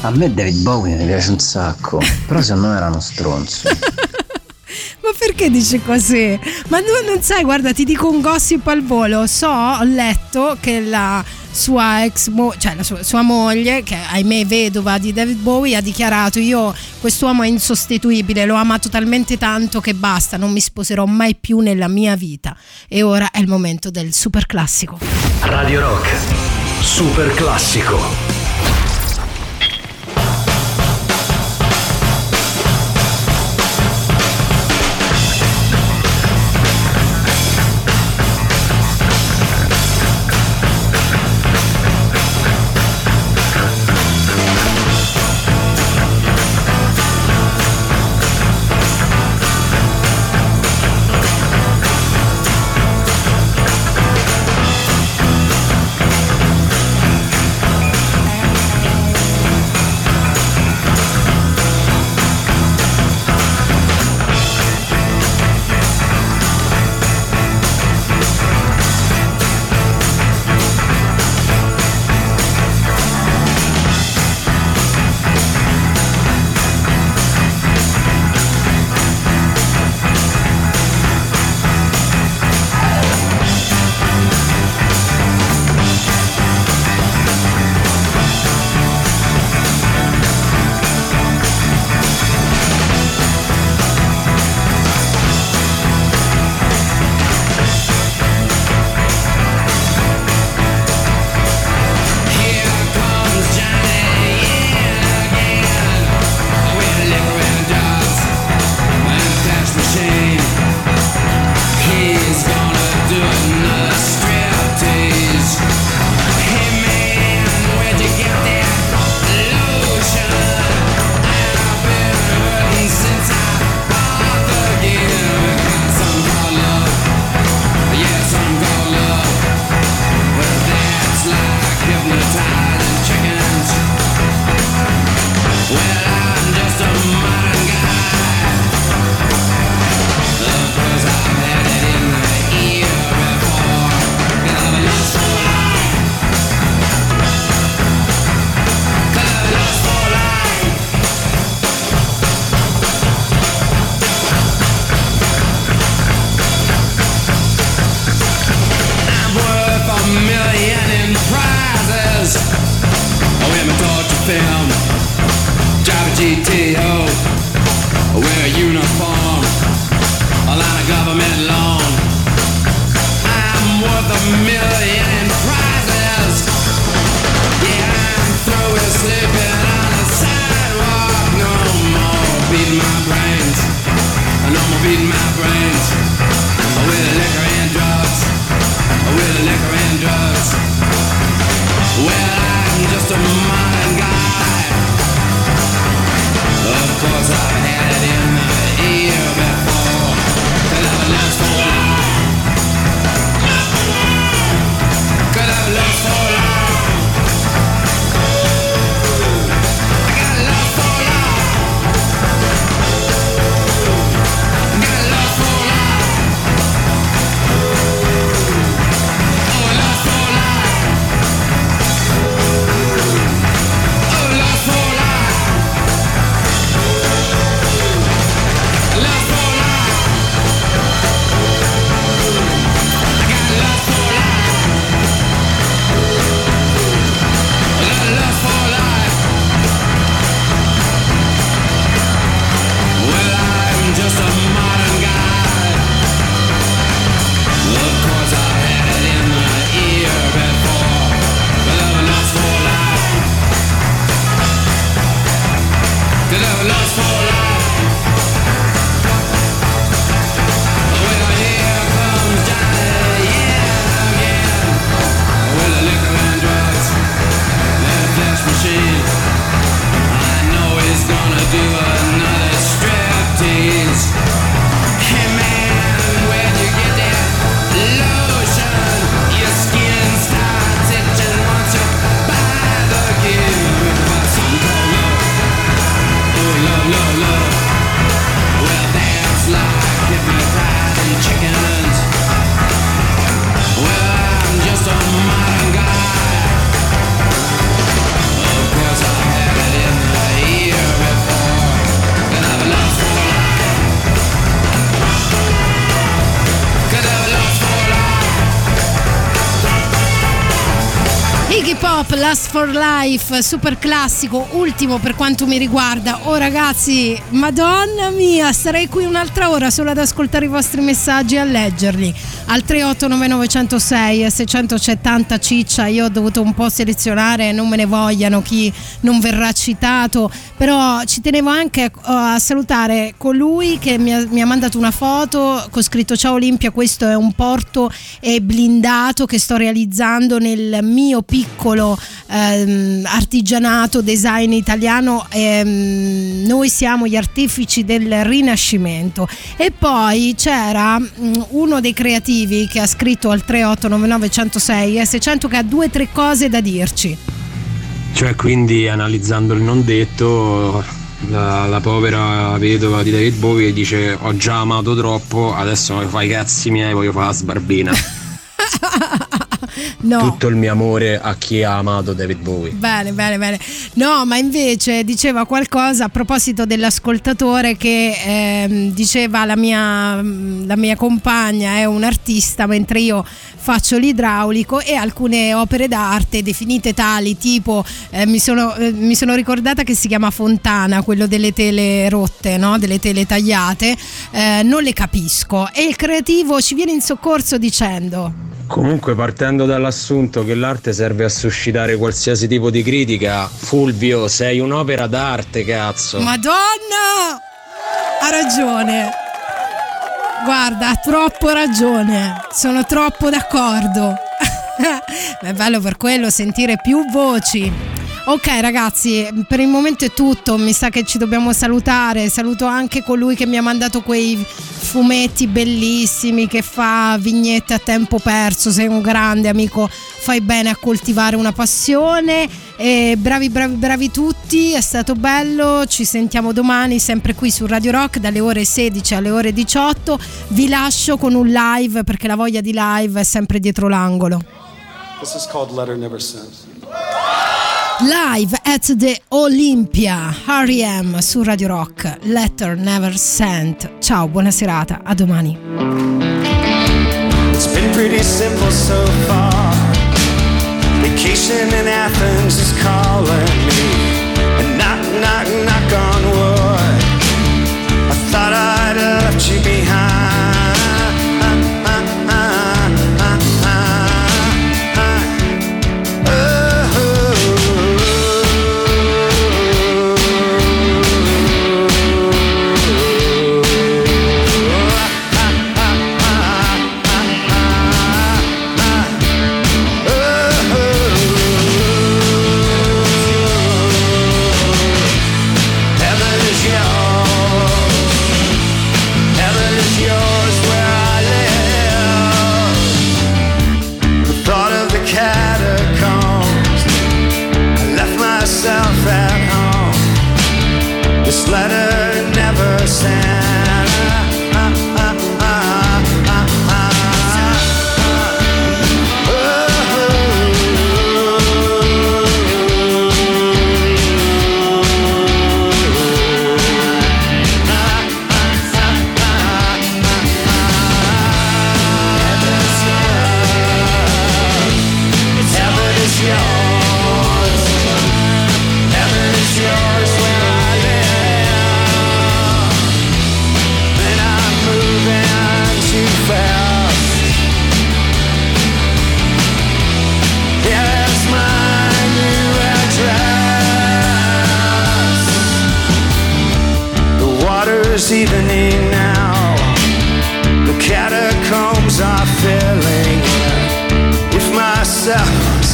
A me David Bowie mi piace un sacco, però secondo me era uno stronzo. (laughs) Ma perché dici così? Ma tu non sai, guarda, ti dico un gossip al volo. So, ho letto che la sua ex mo- cioè la sua, sua moglie, che ahimè è vedova di David Bowie, ha dichiarato: Io quest'uomo è insostituibile, l'ho amato talmente tanto che basta, non mi sposerò mai più nella mia vita. E ora è il momento del super classico. Radio Rock, super classico. For Life, super classico, ultimo per quanto mi riguarda. Oh ragazzi, madonna mia, starei qui un'altra ora solo ad ascoltare i vostri messaggi e a leggerli. Al 389906 600 c'è tanta ciccia, io ho dovuto un po' selezionare, non me ne vogliano chi non verrà citato, però ci tenevo anche a salutare colui che mi ha, mi ha mandato una foto con scritto Ciao Olimpia, questo è un porto eh, blindato che sto realizzando nel mio piccolo ehm, artigianato design italiano. Ehm, noi siamo gli artefici del rinascimento. E poi c'era mh, uno dei creativi che ha scritto al 3899 106 e 600 che ha due o tre cose da dirci. Cioè, quindi analizzando il non detto, la, la povera vedova di David Bowie dice ho già amato troppo, adesso fai i cazzi miei, voglio fare la sbarbina. (laughs) (laughs) No. Tutto il mio amore a chi ha amato David Bowie. Bene, bene, bene. No, ma invece diceva qualcosa a proposito dell'ascoltatore che ehm, diceva la mia, la mia compagna è un artista mentre io faccio l'idraulico e alcune opere d'arte definite tali tipo eh, mi, sono, eh, mi sono ricordata che si chiama Fontana, quello delle tele rotte, no? delle tele tagliate, eh, non le capisco e il creativo ci viene in soccorso dicendo Comunque partendo dall'assunto che l'arte serve a suscitare qualsiasi tipo di critica, Fulvio, sei un'opera d'arte, cazzo. Madonna! Ha ragione. Guarda, ha troppo ragione. Sono troppo d'accordo. (laughs) Ma è bello per quello sentire più voci. Ok ragazzi, per il momento è tutto, mi sa che ci dobbiamo salutare, saluto anche colui che mi ha mandato quei fumetti bellissimi che fa vignette a tempo perso, sei un grande amico, fai bene a coltivare una passione. E bravi bravi bravi tutti, è stato bello, ci sentiamo domani sempre qui su Radio Rock dalle ore 16 alle ore 18, vi lascio con un live perché la voglia di live è sempre dietro l'angolo. This is called Letter Never Sent. Live at the Olympia, R.E.M. su Radio Rock, Letter Never Sent. Ciao, buona serata, a domani. It's been pretty simple so far. Vacation in Athens is calling me. And knock, knock, knock on wood. I thought I'd left you behind.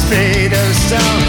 Made of stone,